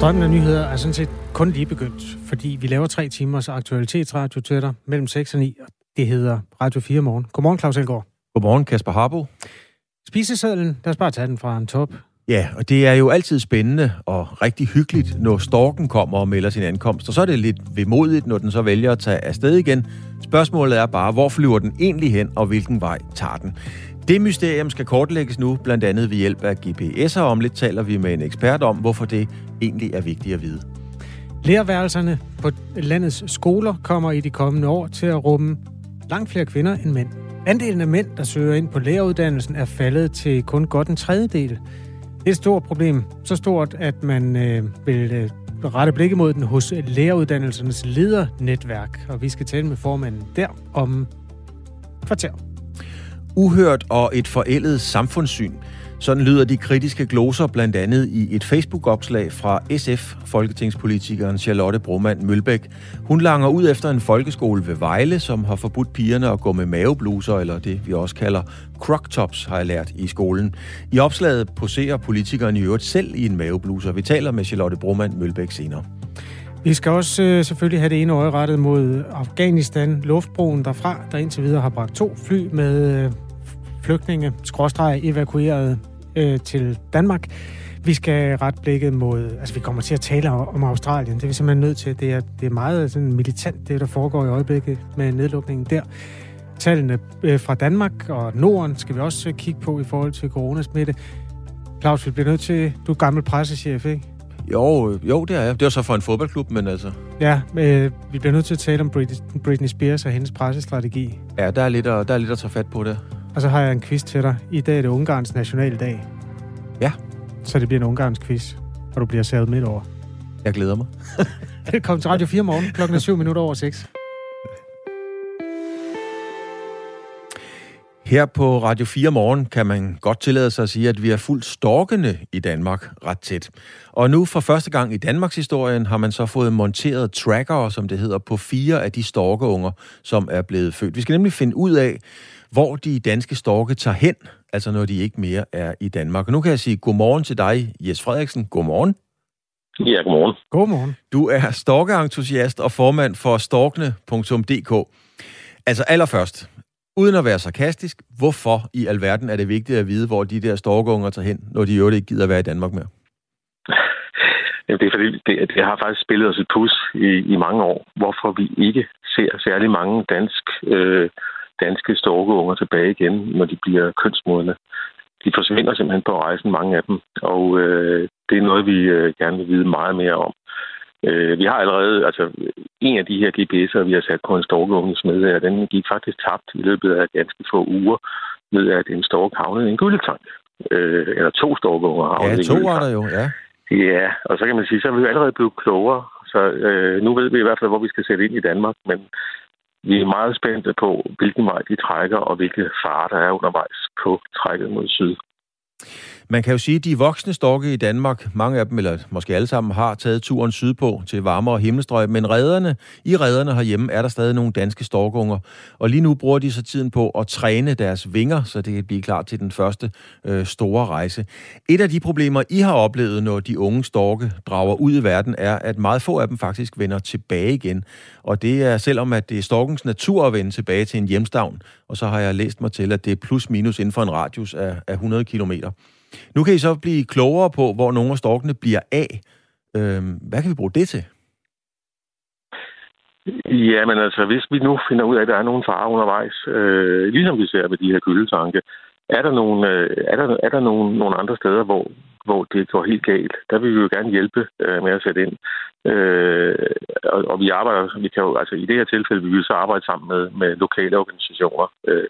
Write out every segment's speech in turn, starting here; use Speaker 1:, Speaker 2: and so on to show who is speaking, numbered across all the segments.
Speaker 1: Strømmen af nyheder er sådan set kun lige begyndt, fordi vi laver tre timers aktualitetsradio til dig mellem 6 og 9, og det hedder Radio 4 Morgen. Godmorgen, Claus Elgaard.
Speaker 2: Godmorgen, Kasper Harbo.
Speaker 1: Spisesedlen, lad os bare tage den fra en top.
Speaker 2: Ja, og det er jo altid spændende og rigtig hyggeligt, når storken kommer og melder sin ankomst. Og så er det lidt vemodigt, når den så vælger at tage afsted igen. Spørgsmålet er bare, hvor flyver den egentlig hen, og hvilken vej tager den? Det mysterium skal kortlægges nu, blandt andet ved hjælp af GPS'er. Om lidt taler vi med en ekspert om, hvorfor det egentlig er vigtigt at vide.
Speaker 1: Lærerværelserne på landets skoler kommer i de kommende år til at rumme langt flere kvinder end mænd. Andelen af mænd, der søger ind på læreruddannelsen, er faldet til kun godt en tredjedel. Det er et stort problem. Så stort, at man øh, vil øh, rette blikket mod den hos læreruddannelsernes ledernetværk. Og vi skal tale med formanden der om kvarter.
Speaker 2: Uhørt og et forældet samfundssyn. Sådan lyder de kritiske gloser blandt andet i et Facebook-opslag fra SF, folketingspolitikeren Charlotte Broman Mølbæk. Hun langer ud efter en folkeskole ved Vejle, som har forbudt pigerne at gå med mavebluser, eller det vi også kalder crop-tops, har jeg lært i skolen. I opslaget poserer politikeren i øvrigt selv i en mavebluser. Vi taler med Charlotte Broman Mølbæk senere.
Speaker 1: Vi skal også øh, selvfølgelig have det ene øje rettet mod Afghanistan, luftbroen derfra, der indtil videre har bragt to fly med øh, flygtninge, skråstreg evakueret øh, til Danmark. Vi skal ret blikket mod, altså vi kommer til at tale om Australien, det er vi simpelthen nødt til. Det er, det er meget sådan militant, det der foregår i øjeblikket med nedlukningen der. Tallene øh, fra Danmark og Norden skal vi også øh, kigge på i forhold til coronasmitte. Claus, vi bliver nødt til, du er gammel pressechef, ikke?
Speaker 2: Jo, jo, det er jeg. Det er så for en fodboldklub, men altså...
Speaker 1: Ja, øh, vi bliver nødt til at tale om Britney Spears og hendes pressestrategi.
Speaker 2: Ja, der er lidt at, der er lidt at tage fat på det.
Speaker 1: Og så har jeg en quiz til dig. I dag er det Ungarns nationaldag.
Speaker 2: Ja.
Speaker 1: Så det bliver en Ungarns quiz, og du bliver savet midt over.
Speaker 2: Jeg glæder mig.
Speaker 1: Velkommen til Radio 4 morgen, klokken er 7 minutter over 6.
Speaker 2: Her på Radio 4 Morgen kan man godt tillade sig at sige, at vi er fuldt storkende i Danmark ret tæt. Og nu for første gang i Danmarks historien har man så fået monteret tracker, som det hedder, på fire af de storkeunger, som er blevet født. Vi skal nemlig finde ud af, hvor de danske storke tager hen, altså når de ikke mere er i Danmark. Og nu kan jeg sige godmorgen til dig, Jes Frederiksen. Godmorgen.
Speaker 3: Ja, godmorgen.
Speaker 1: Godmorgen.
Speaker 2: Du er storkeentusiast og formand for storkene.dk. Altså allerførst, uden at være sarkastisk, hvorfor i alverden er det vigtigt at vide, hvor de der storkunger tager hen, når de jo ikke gider være i Danmark mere?
Speaker 3: Jamen, det er fordi, det, det har faktisk spillet os et pus i, i mange år, hvorfor vi ikke ser særlig mange dansk øh, danske storkeunger tilbage igen, når de bliver kønsmodne. De forsvinder simpelthen på rejsen, mange af dem, og øh, det er noget, vi øh, gerne vil vide meget mere om. Øh, vi har allerede, altså en af de her GPS'er, vi har sat på en storkeunge smed, den gik faktisk tabt i løbet af ganske få uger, ved at en stork havnede i en gyldetank. Øh, eller to storkeunger
Speaker 2: havnede ja, to var der jo, ja.
Speaker 3: Ja, og så kan man sige, så er vi jo allerede blevet klogere. Så øh, nu ved vi i hvert fald, hvor vi skal sætte ind i Danmark, men vi er meget spændte på, hvilken vej de trækker, og hvilke farer der er undervejs på trækket mod syd.
Speaker 2: Man kan jo sige, at de voksne storke i Danmark, mange af dem, eller måske alle sammen, har taget turen sydpå til varmere himmelstrøg, men redderne, i redderne herhjemme er der stadig nogle danske storkunger, og lige nu bruger de så tiden på at træne deres vinger, så det kan blive klar til den første øh, store rejse. Et af de problemer, I har oplevet, når de unge storke drager ud i verden, er, at meget få af dem faktisk vender tilbage igen. Og det er selvom, at det er storkens natur at vende tilbage til en hjemstavn, og så har jeg læst mig til, at det er plus minus inden for en radius af, af 100 kilometer. Nu kan I så blive klogere på, hvor nogle af storkene bliver af. Øhm, hvad kan vi bruge det til?
Speaker 3: Ja, men altså, hvis vi nu finder ud af, at der er nogle farer undervejs, øh, ligesom vi ser med de her gyldetanke, er der nogle, øh, er der, er der nogle, nogle andre steder, hvor, hvor det går helt galt? Der vil vi jo gerne hjælpe øh, med at sætte ind. Øh, og, og vi arbejder, vi kan jo, altså i det her tilfælde, vi vil så arbejde sammen med, med lokale organisationer. Øh,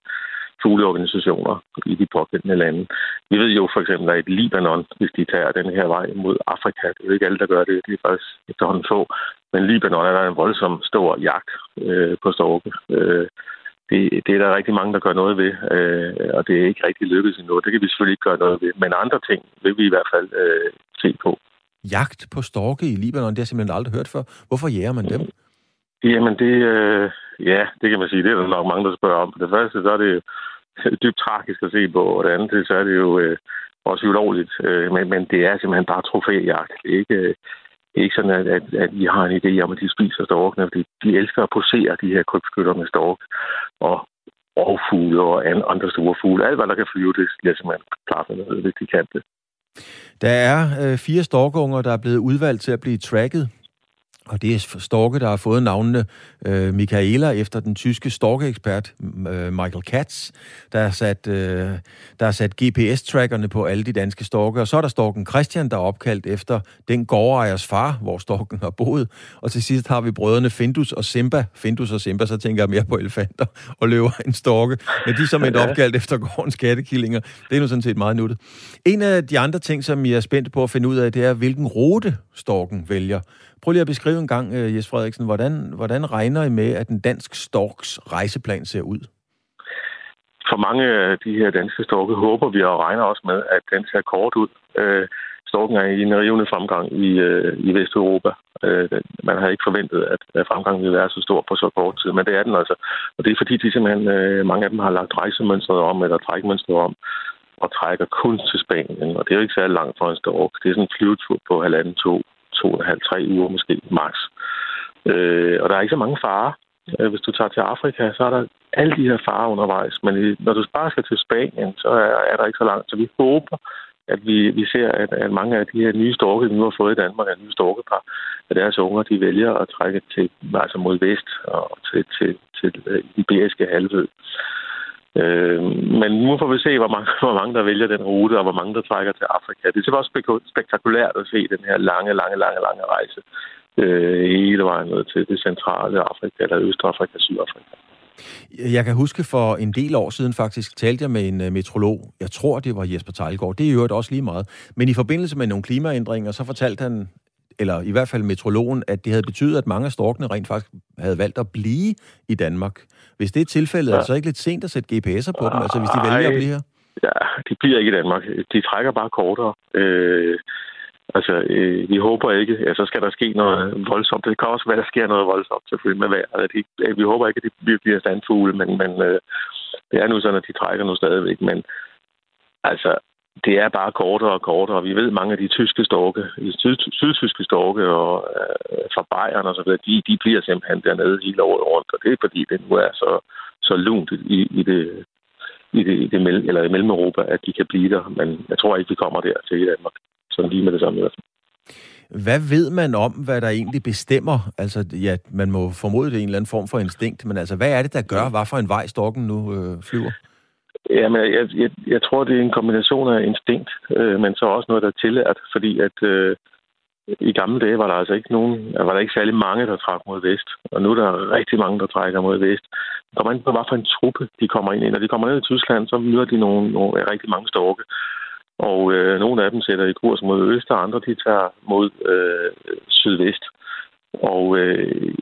Speaker 3: fugleorganisationer i de pågældende lande. Vi ved jo for eksempel, at i Libanon, hvis de tager den her vej mod Afrika, det er ikke alle, der gør det, det er faktisk efterhånden få, men Libanon er der en voldsom stor jagt øh, på storke. Øh, det, det er der rigtig mange, der gør noget ved, øh, og det er ikke rigtig lykkedes endnu. Det kan vi selvfølgelig ikke gøre noget ved, men andre ting vil vi i hvert fald øh, se på.
Speaker 2: Jagt på storke i Libanon, det har jeg simpelthen aldrig hørt før. Hvorfor jæger man dem?
Speaker 3: Jamen, det, øh, ja, det kan man sige. Det er der nok mange, der spørger om. For det første, så er det dybt tragisk at se på, og det andet, så er det jo øh, også ulovligt. Øh, men, men det er simpelthen bare trofæjagt. Det er ikke, øh, ikke sådan, at, at, at vi har en idé om, at de spiser storkene, fordi de elsker at posere de her krybskytter med stork og rovfugle og andre store fugle. Alt, hvad der kan flyve, det bliver simpelthen klart hvis de kan det.
Speaker 2: Der er øh, fire storkunger, der er blevet udvalgt til at blive tracket og det er storke, der har fået navnene øh, Michaela efter den tyske storkeekspert øh, Michael Katz, der har sat, øh, der har sat GPS-trackerne på alle de danske storke. Og så er der storken Christian, der er opkaldt efter den gårdejers far, hvor storken har boet. Og til sidst har vi brødrene Findus og Simba. Findus og Simba, så tænker jeg mere på elefanter og løver en storke. Men de som er opkaldt efter gårdens kattekillinger. Det er nu sådan set meget nuttet. En af de andre ting, som jeg er spændt på at finde ud af, det er, hvilken rute storken vælger. Prøv lige at beskrive en gang, øh, Jes Frederiksen, hvordan, hvordan regner I med, at den dansk storks rejseplan ser ud?
Speaker 3: For mange af de her danske storke håber vi og regner også med, at den ser kort ud. Øh, storken er i en rivende fremgang i, øh, i Vesteuropa. Øh, man har ikke forventet, at fremgangen ville være så stor på så kort tid, men det er den altså. Og det er fordi, de simpelthen, øh, mange af dem har lagt rejsemønstret om, eller trækmønstret om, og trækker kun til Spanien. Og det er jo ikke særlig langt for en stork. Det er sådan en flyvetur på halvanden, to, to og en halv, tre uger måske max. Øh, og der er ikke så mange farer. Øh, hvis du tager til Afrika, så er der alle de her farer undervejs. Men når du bare skal til Spanien, så er, er der ikke så langt. Så vi håber, at vi, vi ser, at, at mange af de her nye storke, vi nu har fået i Danmark, er nye storkepar, at deres unger, de vælger at trække til, altså mod vest og til, til, til, til den iberiske halvø. Øh, men nu får vi se, hvor mange, hvor mange der vælger den rute, og hvor mange der trækker til Afrika. Det er også spektakulært at se den her lange, lange, lange, lange rejse øh, hele vejen ned til det centrale Afrika, eller Østafrika, Sydafrika.
Speaker 2: Jeg kan huske for en del år siden faktisk, talte jeg med en øh, metrolog. Jeg tror, det var Jesper Tejlgaard. Det er jo også lige meget. Men i forbindelse med nogle klimaændringer, så fortalte han, eller i hvert fald metrologen, at det havde betydet, at mange af storkene rent faktisk havde valgt at blive i Danmark. Hvis det er tilfældet, ja. er det så ikke lidt sent at sætte GPS'er på Ej, dem, altså hvis de vælger at blive her?
Speaker 3: Ja, de bliver ikke i Danmark. De trækker bare kortere. Øh, altså, øh, vi håber ikke, at så skal der ske noget voldsomt. Det kan også være, at der sker noget voldsomt selvfølgelig med vejret. De, øh, vi håber ikke, at de bliver standfugle, men, men øh, det er nu sådan, at de trækker nu stadigvæk. Men altså, det er bare kortere og kortere. Vi ved, mange af de tyske storke, de syd, sydtyske storke og øh, fra Bayern og så videre, de, de bliver simpelthen dernede hele året rundt, og det er fordi, det nu er så, så lunt i, i det i det, i det mellem, eller i Mellem-Europa, at de kan blive der, men jeg tror ikke, vi kommer der til i Danmark, sådan lige med det samme.
Speaker 2: Hvad ved man om, hvad der egentlig bestemmer? Altså, ja, man må formode det er en eller anden form for instinkt, men altså, hvad er det, der gør, hvad for en vej storken nu øh, flyver?
Speaker 3: Jamen, jeg, jeg, jeg tror, det er en kombination af instinkt, øh, men så også noget, der er tillært, fordi at øh, i gamle dage var der altså ikke nogen, var der ikke særlig mange, der trak mod vest, og nu er der rigtig mange, der trækker mod vest. Det kommer ind på, hvad for en truppe de kommer ind i. Når de kommer ned i Tyskland, så møder de nogle, nogle rigtig mange storke, og øh, nogle af dem sætter i kurs mod øst, og andre de tager mod øh, sydvest. Og øh,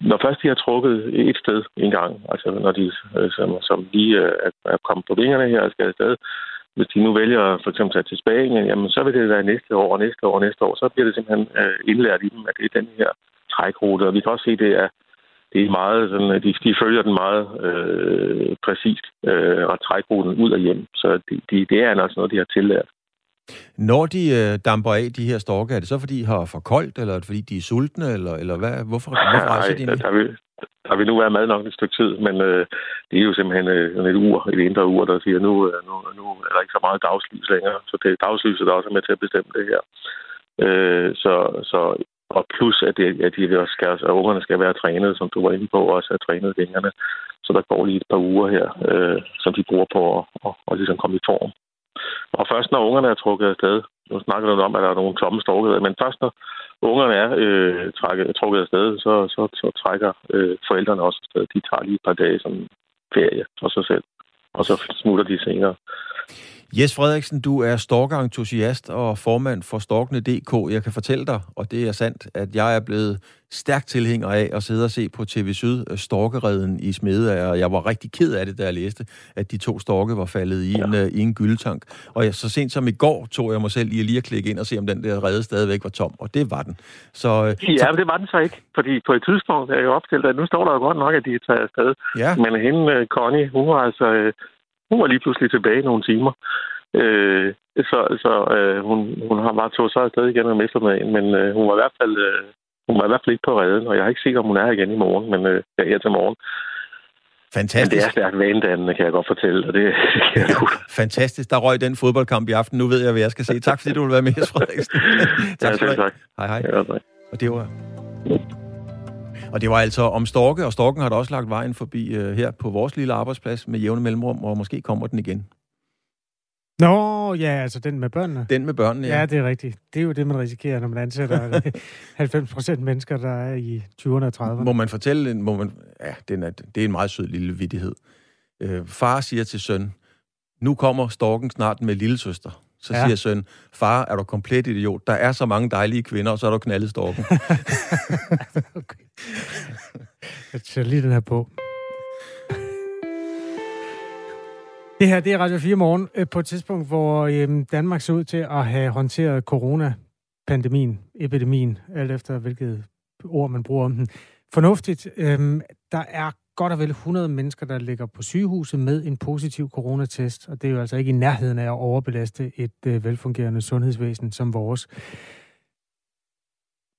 Speaker 3: når først de har trukket et sted en gang, altså når de øh, som, som lige øh, er kommet på vingerne her og skal afsted, hvis de nu vælger for eksempel at tage til Spanien, jamen så vil det være næste år og næste år og næste år. Så bliver det simpelthen øh, indlært i dem, at det er den her trækrute. Og vi kan også se, at det er, det er meget sådan, de, de følger den meget øh, præcist øh, og trækruten ud og hjem. Så det de, det er altså noget, de har tillært.
Speaker 2: Når de øh, damper af, de her storke, er det så, fordi de har for koldt, eller fordi de er sultne, eller, eller hvad? Hvorfor, hvorfor rejser de
Speaker 3: der, vi, der vi nu været mad nok et stykke tid, men øh, det er jo simpelthen øh, et ur, et indre ur, der siger, nu, øh, nu, nu er der ikke så meget dagslys længere, så det er dagslyset, der også er med til at bestemme det her. Øh, så, så, og plus, at, det, at, de skal, at ungerne skal være trænet, som du var inde på, og også have trænet vingerne. Så der går lige et par uger her, øh, som de bruger på at, at, at ligesom komme i form. Og først når ungerne er trukket afsted, nu snakker du om, at der er nogle tomme storkeder, men først når ungerne er øh, trækket, trukket afsted, så, så, så trækker øh, forældrene også afsted. De tager lige et par dage som ferie for sig selv, og så smutter de senere.
Speaker 2: Jes Frederiksen, du er storkentusiast og formand for Storkene.dk. Jeg kan fortælle dig, og det er sandt, at jeg er blevet stærk tilhænger af at sidde og se på TV Syd øh, Storkereden i Smede, og jeg var rigtig ked af det, da jeg læste, at de to storke var faldet i, ja. en, uh, i en gyldetank. Og jeg, så sent som i går tog jeg mig selv i at lige at klikke ind og se, om den der rede stadigvæk var tom, og det var den. Så,
Speaker 3: uh, ja, så... det var den så ikke, fordi på et tidspunkt er jeg jo opstillet, at nu står der jo godt nok, at de er taget afsted. Ja. Men hende, Connie, hun var altså... Hun var lige pludselig tilbage nogle timer. Øh, så så øh, hun, hun har bare tog så afsted igen om eftermiddagen, men øh, hun var i hvert fald øh, hun var i hvert fald ikke på redden, og jeg har ikke set, om hun er igen i morgen, men øh, ja, her til morgen.
Speaker 2: Fantastisk.
Speaker 3: Men det er stærkt vanedannende, kan jeg godt fortælle, og det kan jeg
Speaker 2: Fantastisk. Der røg den fodboldkamp i aften. Nu ved jeg, hvad jeg skal se. Tak fordi du vil være med, Frederiksen.
Speaker 3: tak ja, tak.
Speaker 2: Hej, hej.
Speaker 3: Ja, tak.
Speaker 2: Og det var... Og det var altså om Storke, og Storken har da også lagt vejen forbi uh, her på vores lille arbejdsplads med jævne mellemrum, og måske kommer den igen.
Speaker 1: Nå, ja, altså den med børnene.
Speaker 2: Den med børnene,
Speaker 1: ja. Ja, det er rigtigt. Det er jo det, man risikerer, når man ansætter 90 procent mennesker, der er i 20'erne og 30'erne.
Speaker 2: Må man fortælle, må man, ja, det er, det er en meget sød lille vittighed. Øh, far siger til søn, nu kommer storken snart med lille søster. Så ja. siger søn, far, er du komplet idiot? Der er så mange dejlige kvinder, og så er du knaldet storken.
Speaker 1: okay. Jeg tager lige den her på. Det her det er Radio 4 morgen øh, på et tidspunkt, hvor øhm, Danmark ser ud til at have håndteret corona-pandemien, epidemien, alt efter hvilket ord man bruger om den. Fornuftigt. Øhm, der er godt og vel 100 mennesker, der ligger på sygehuset med en positiv coronatest, og det er jo altså ikke i nærheden af at overbelaste et øh, velfungerende sundhedsvæsen som vores.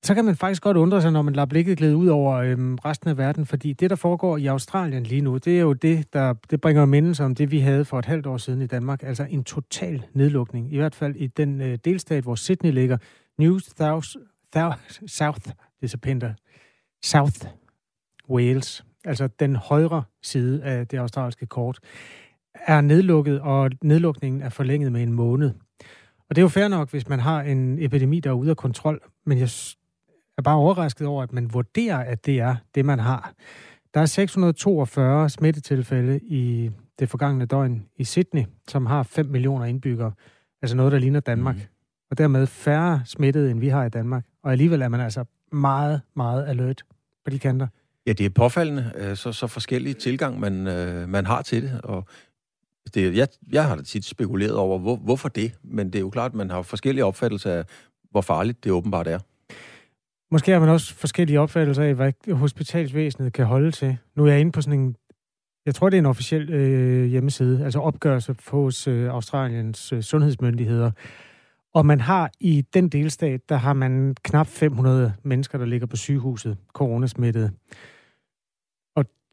Speaker 1: Så kan man faktisk godt undre sig, når man lader blikket glæde ud over øhm, resten af verden, fordi det, der foregår i Australien lige nu, det er jo det, der det bringer mindelser om det, vi havde for et halvt år siden i Danmark, altså en total nedlukning, i hvert fald i den øh, delstat, hvor Sydney ligger, New South, South, South, det er så pænt South Wales, altså den højre side af det australske kort, er nedlukket, og nedlukningen er forlænget med en måned. Og det er jo fair nok, hvis man har en epidemi, der er ude af kontrol, men jeg er bare overrasket over, at man vurderer, at det er det, man har. Der er 642 smittetilfælde i det forgangne døgn i Sydney, som har 5 millioner indbyggere. Altså noget, der ligner Danmark. Mm. Og dermed færre smittede, end vi har i Danmark. Og alligevel er man altså meget, meget alert på de kanter.
Speaker 2: Ja, det er påfaldende, øh, så, så forskellige tilgang, man, øh, man har til det. Og det, jeg, jeg har da tit spekuleret over, hvor, hvorfor det, men det er jo klart, at man har forskellige opfattelser af, hvor farligt det åbenbart er.
Speaker 1: Måske har man også forskellige opfattelser af, hvad hospitalsvæsenet kan holde til. Nu er jeg inde på sådan en, jeg tror det er en officiel øh, hjemmeside, altså opgørelse hos øh, Australiens øh, sundhedsmyndigheder. Og man har i den delstat, der har man knap 500 mennesker, der ligger på sygehuset, coronasmittet.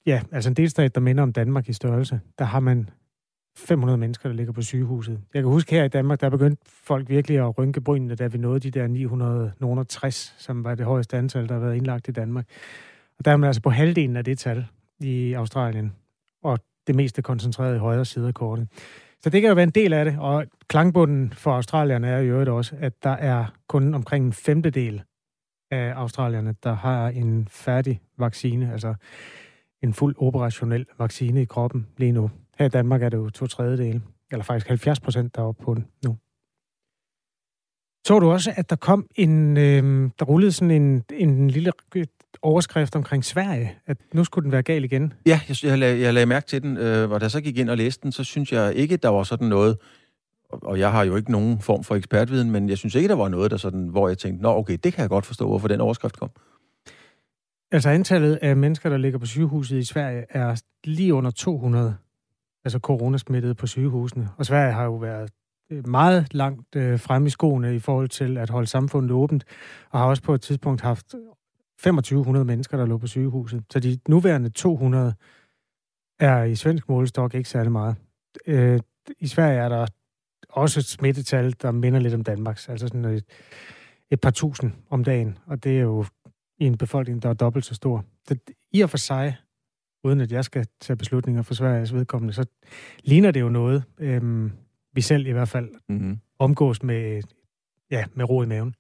Speaker 1: Ja, altså en delstat, der minder om Danmark i størrelse, der har man 500 mennesker, der ligger på sygehuset. Jeg kan huske her i Danmark, der begyndte folk virkelig at rynke brynene, da vi nåede de der 960, som var det højeste antal, der har været indlagt i Danmark. Og der er man altså på halvdelen af det tal i Australien, og det meste koncentreret i højre side af kortet. Så det kan jo være en del af det, og klangbunden for australierne er jo øvrigt også, at der er kun omkring en femtedel af australierne, der har en færdig vaccine, altså en fuld operationel vaccine i kroppen lige nu. Her i Danmark er det jo to tredjedele, eller faktisk 70 procent, der er oppe på den nu. Så du også, at der kom en, øh, der rullede sådan en, en lille overskrift omkring Sverige, at nu skulle den være gal igen?
Speaker 2: Ja, jeg, jeg, lagde, jeg lagde mærke til den, øh, og da jeg så gik ind og læste den, så synes jeg ikke, der var sådan noget, og jeg har jo ikke nogen form for ekspertviden, men jeg synes ikke, der var noget, der sådan, hvor jeg tænkte, nå okay, det kan jeg godt forstå, hvorfor den overskrift kom.
Speaker 1: Altså antallet af mennesker, der ligger på sygehuset i Sverige, er lige under 200 altså coronasmittede på sygehusene. Og Sverige har jo været øh, meget langt øh, frem i skoene i forhold til at holde samfundet åbent, og har også på et tidspunkt haft 2500 mennesker, der lå på sygehuset. Så de nuværende 200 er i svensk målestok ikke særlig meget. Øh, I Sverige er der også et smittetal, der minder lidt om Danmarks, altså sådan et, et par tusind om dagen, og det er jo i en befolkning, der er dobbelt så stor. Det, I og for sig uden at jeg skal tage beslutninger for Sveriges vedkommende, så ligner det jo noget, øhm, vi selv i hvert fald mm-hmm. omgås med, ja, med ro i maven.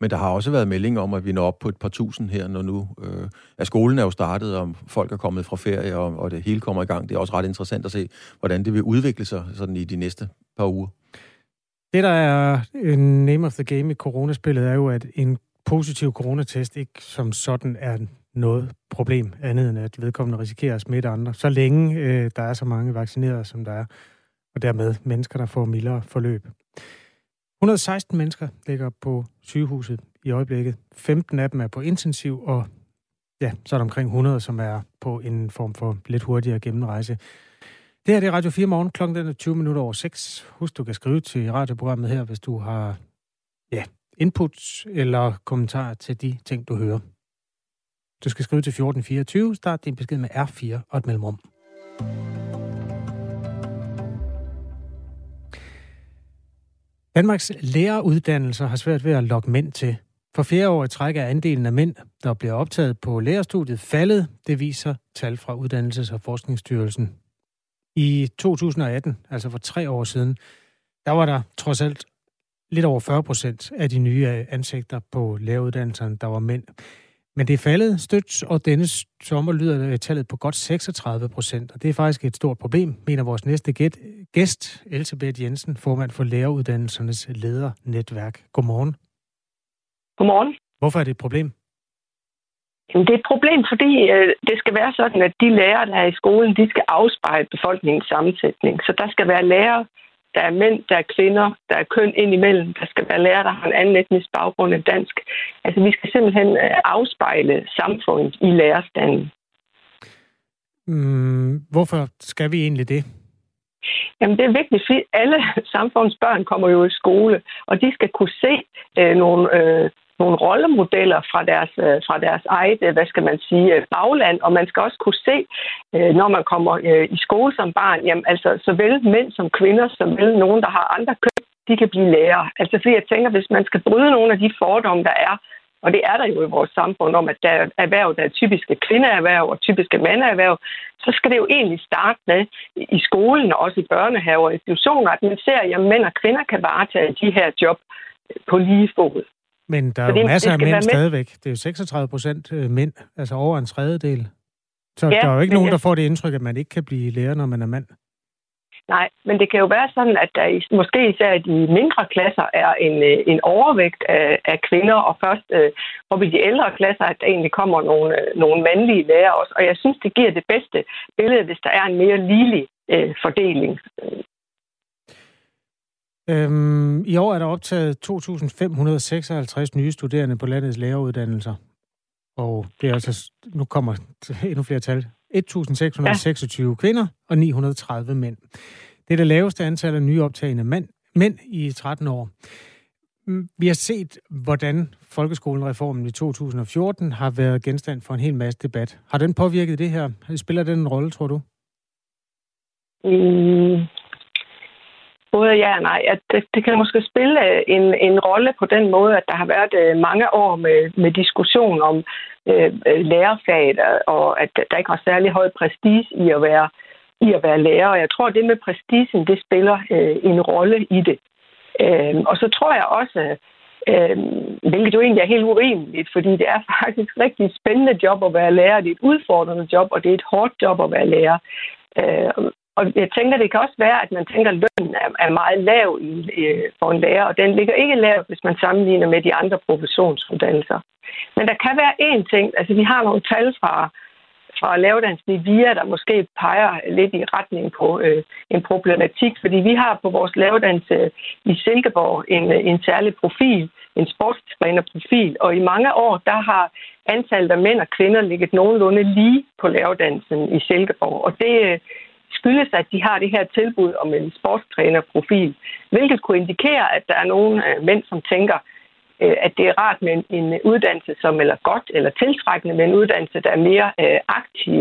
Speaker 2: Men der har også været meldinger om, at vi når op på et par tusind her, når nu... Øh, at skolen er jo startet, og folk er kommet fra ferie, og, og det hele kommer i gang. Det er også ret interessant at se, hvordan det vil udvikle sig sådan i de næste par uger.
Speaker 1: Det, der er en name of the game i coronaspillet, er jo, at en positiv coronatest ikke som sådan er noget problem, andet end at vedkommende risikerer at smitte andre, så længe øh, der er så mange vaccinerede, som der er, og dermed mennesker, der får mildere forløb. 116 mennesker ligger på sygehuset i øjeblikket. 15 af dem er på intensiv, og ja, så er der omkring 100, som er på en form for lidt hurtigere gennemrejse. Det her det er Radio 4 morgen. Klokken er 20 minutter over 6. Husk, du kan skrive til radioprogrammet her, hvis du har inputs input eller kommentar til de ting, du hører. Du skal skrive til 1424. Start din besked med R4 og et mellemrum. Danmarks læreruddannelser har svært ved at lokke mænd til. For fjerde år i træk er andelen af mænd, der bliver optaget på lærerstudiet, faldet. Det viser tal fra Uddannelses- og Forskningsstyrelsen. I 2018, altså for tre år siden, der var der trods alt lidt over 40 procent af de nye ansigter på læreruddannelserne, der var mænd. Men det er faldet stødt, og denne sommer lyder tallet på godt 36 procent. Og det er faktisk et stort problem, mener vores næste gæst, Elisabeth Jensen, formand for læreruddannelsernes ledernetværk. Godmorgen.
Speaker 4: Godmorgen.
Speaker 1: Hvorfor er det et problem?
Speaker 4: Jamen, det er et problem, fordi øh, det skal være sådan, at de lærere, der er i skolen, de skal afspejle befolkningens sammensætning. Så der skal være lærere, der er mænd, der er kvinder, der er køn indimellem. Der skal være lærere, der har en anden etnisk baggrund end dansk. Altså, vi skal simpelthen øh, afspejle samfundet i lærerstanden.
Speaker 1: Mm, hvorfor skal vi egentlig det?
Speaker 4: Jamen, det er vigtigt, fordi alle samfundets børn kommer jo i skole, og de skal kunne se øh, nogle, øh, nogle rollemodeller fra deres, øh, fra deres eget, øh, hvad skal man sige, øh, bagland, og man skal også kunne se, når man kommer i skole som barn, jamen altså såvel mænd som kvinder, såvel nogen, der har andre køn, de kan blive lærere. Altså fordi jeg tænker, hvis man skal bryde nogle af de fordomme, der er og det er der jo i vores samfund om, at der er erhverv, der er typiske kvindeerhverv og typiske mandeerhverv, så skal det jo egentlig starte med i skolen og også i børnehaver og institutioner, at man ser, at mænd og kvinder kan varetage de her job på lige fod.
Speaker 1: Men der er jo masser af mænd stadigvæk. Det er jo 36 procent øh, mænd, altså over en tredjedel. Så ja, der er jo ikke nogen, der får det indtryk, at man ikke kan blive lærer, når man er mand.
Speaker 4: Nej, men det kan jo være sådan, at der måske især i de mindre klasser er en, øh, en overvægt af, af kvinder, og først øh, op i de ældre klasser, at der egentlig kommer nogle, øh, nogle mandlige lærere også. Og jeg synes, det giver det bedste billede, hvis der er en mere ligelig øh, fordeling.
Speaker 1: Øhm, I år er der optaget 2.556 nye studerende på landets læreruddannelser. Og det er altså, nu kommer endnu flere tal, 1.626 ja. kvinder og 930 mænd. Det er det laveste antal af nye optagende mænd, mænd i 13 år. Mm, vi har set, hvordan folkeskolenreformen i 2014 har været genstand for en hel masse debat. Har den påvirket det her? Spiller den en rolle, tror du?
Speaker 4: Mm, både ja og nej. At det, det kan måske spille øh, en, en rolle på den måde, at der har været øh, mange år med, med diskussion om øh, øh lærerfaget, og at der ikke var særlig høj prestige i at være i at være lærer. Og jeg tror, at det med prestigen, det spiller øh, en rolle i det. Øh, og så tror jeg også, øh, hvilket jo egentlig er helt urimeligt, fordi det er faktisk et rigtig spændende job at være lærer. Det er et udfordrende job, og det er et hårdt job at være lærer. Øh, og jeg tænker, det kan også være, at man tænker, at lønnen er, er meget lav i, øh, for en lærer, og den ligger ikke lav, hvis man sammenligner med de andre professionsuddannelser. Men der kan være én ting, altså vi har nogle tal fra, fra lavedansen i VIA, der måske peger lidt i retning på øh, en problematik, fordi vi har på vores lavedans øh, i Silkeborg en, øh, en særlig profil, en sportstrænerprofil, og i mange år, der har antallet af mænd og kvinder ligget nogenlunde lige på lavedansen i Silkeborg, og det, øh, skyldes, at de har det her tilbud om en sportstrænerprofil, hvilket kunne indikere, at der er nogle øh, mænd, som tænker, øh, at det er rart med en, uddannelse, som eller godt eller tiltrækkende med en uddannelse, der er mere øh, aktiv,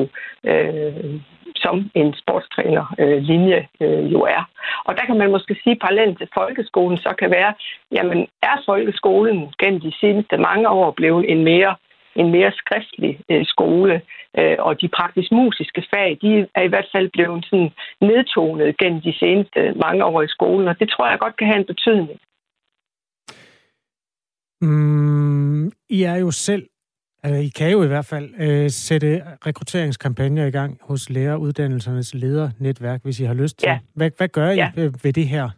Speaker 4: øh, som en sportstrænerlinje øh, jo er. Og der kan man måske sige, parallelt til folkeskolen, så kan være, jamen er folkeskolen gennem de seneste mange år blevet en mere en mere skriftlig øh, skole, øh, og de praktisk-musiske fag, de er i hvert fald blevet sådan nedtonet gennem de seneste mange år i skolen, og det tror jeg godt kan have en betydning.
Speaker 1: Mm, I er jo selv, altså I kan jo i hvert fald øh, sætte rekrutteringskampagner i gang hos læreruddannelsernes ledernetværk, hvis I har lyst til. Ja. Hvad, hvad gør I ja. ved det her?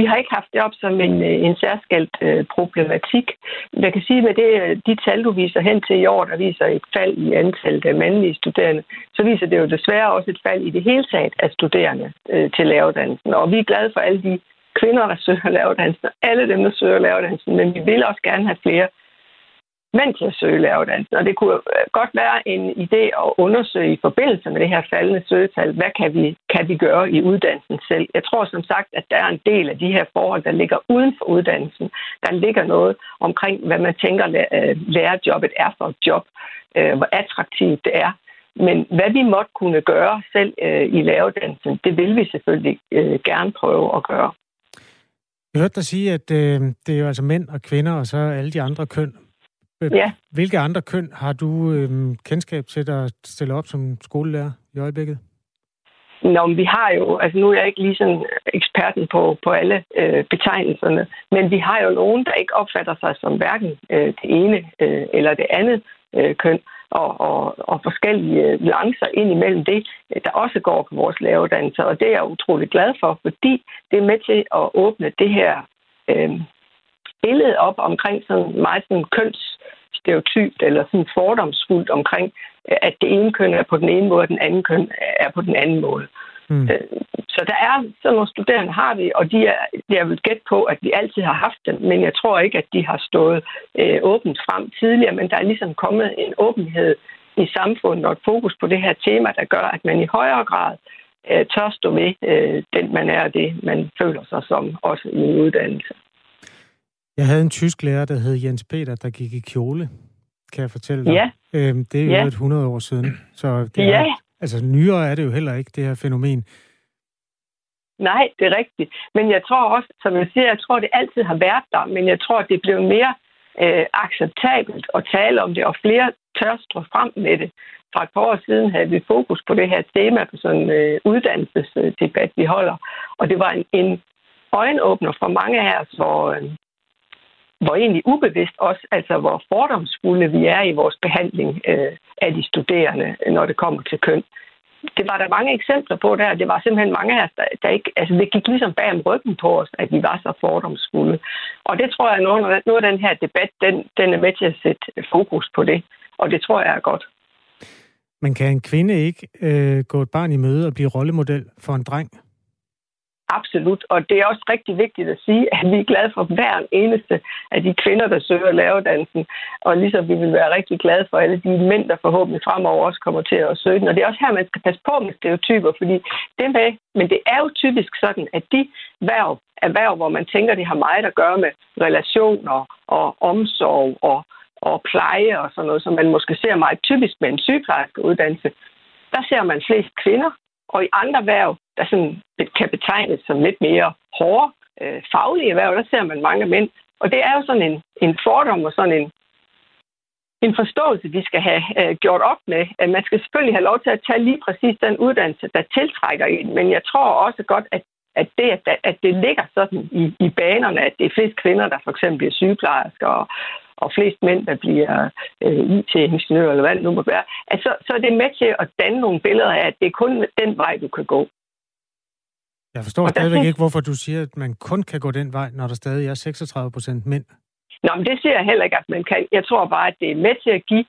Speaker 4: Vi har ikke haft det op som en, øh, en særskilt øh, problematik. Jeg kan sige, med det, øh, de tal, du viser hen til i år, der viser et fald i antallet af mandlige studerende, så viser det jo desværre også et fald i det hele taget af studerende øh, til læreruddannelsen. Og vi er glade for alle de kvinder, der søger læreruddannelsen, og alle dem, der søger læreruddannelsen, men vi vil også gerne have flere mænd til at søge læreruddannelsen. Og det kunne godt være en idé at undersøge i forbindelse med det her faldende søgetal, hvad kan vi, kan vi gøre i uddannelsen selv. Jeg tror som sagt, at der er en del af de her forhold, der ligger uden for uddannelsen. Der ligger noget omkring, hvad man tænker, øh, lærerjobbet er for et job, øh, hvor attraktivt det er. Men hvad vi måtte kunne gøre selv øh, i lavedansen, det vil vi selvfølgelig gerne prøve at gøre.
Speaker 1: Jeg hørte dig sige, at øh, det er jo altså mænd og kvinder, og så alle de andre køn. Øh, ja. Hvilke andre køn har du øh, kendskab til, der stiller op som skolelærer i øjeblikket?
Speaker 4: Nå, men vi har jo, altså nu er jeg ikke lige sådan eksperten på, på alle øh, betegnelserne, men vi har jo nogen, der ikke opfatter sig som hverken øh, det ene øh, eller det andet øh, køn og, og, og forskellige lancer ind imellem det, der også går på vores læreruddannelse. Og det er jeg utrolig glad for, fordi det er med til at åbne det her øh, billede op omkring sådan meget sådan kønsstereotypt eller sådan fordomsfuldt omkring, at det ene køn er på den ene måde, og den anden køn er på den anden måde. Mm. Så der er sådan nogle studerende har vi, og de er, jeg vil gætte på, at vi altid har haft dem, men jeg tror ikke, at de har stået øh, åbent frem tidligere, men der er ligesom kommet en åbenhed i samfundet og et fokus på det her tema, der gør, at man i højere grad øh, tør stå ved øh, den, man er, og det, man føler sig som, også i en uddannelse.
Speaker 1: Jeg havde en tysk lærer, der hed Jens Peter, der gik i kjole, kan jeg fortælle dig.
Speaker 4: Ja.
Speaker 1: Øhm, det er jo ja. et 100 år siden. Så det er, ja. Altså nyere er det jo heller ikke, det her fænomen.
Speaker 4: Nej, det er rigtigt. Men jeg tror også, som jeg siger, jeg tror, det altid har været der, men jeg tror, det blev mere øh, acceptabelt at tale om det, og flere tør stå frem med det. For et par år siden havde vi fokus på det her tema på sådan en øh, uddannelsesdebat, vi holder. Og det var en, en øjenåbner for mange af os, hvor, øh, hvor egentlig ubevidst også, altså hvor fordomsfulde vi er i vores behandling øh, af de studerende, når det kommer til køn. Det var der mange eksempler på der. Det var simpelthen mange af os, der, der ikke... Altså, det gik ligesom bag om ryggen på os, at vi var så fordomsfulde. Og det tror jeg, at noget af den her debat, den, den er med til at sætte fokus på det. Og det tror jeg er godt.
Speaker 1: Men kan en kvinde ikke øh, gå et barn i møde og blive rollemodel for en dreng?
Speaker 4: Absolut, og det er også rigtig vigtigt at sige, at vi er glade for hver eneste af de kvinder, der søger lavedansen, og ligesom vi vil være rigtig glade for alle de mænd, der forhåbentlig fremover også kommer til at søge den. Og det er også her, man skal passe på med stereotyper, fordi det med, men det er jo typisk sådan, at de værv, erhverv, hvor man tænker, det har meget at gøre med relationer og omsorg og, og pleje og sådan noget, som man måske ser meget typisk med en sygeplejerske uddannelse, der ser man flest kvinder, og i andre værv, der sådan kan betegnes som lidt mere hårde øh, faglige erhverv, der ser man mange mænd. Og det er jo sådan en, en fordom og sådan en, en forståelse, vi skal have øh, gjort op med. At man skal selvfølgelig have lov til at tage lige præcis den uddannelse, der tiltrækker en, men jeg tror også godt, at at det, at, at det ligger sådan i, i banerne, at det er flest kvinder, der for eksempel bliver sygeplejersker, og, og flest mænd, der bliver øh, IT-ingeniører, eller hvad det nu må være, altså, så er det med til at danne nogle billeder af, at det er kun den vej, du kan gå.
Speaker 1: Jeg forstår og stadigvæk ikke, hvorfor du siger, at man kun kan gå den vej, når der stadig er 36 procent mænd.
Speaker 4: Nå, men det siger jeg heller ikke, at man kan. Jeg tror bare, at det er med til at give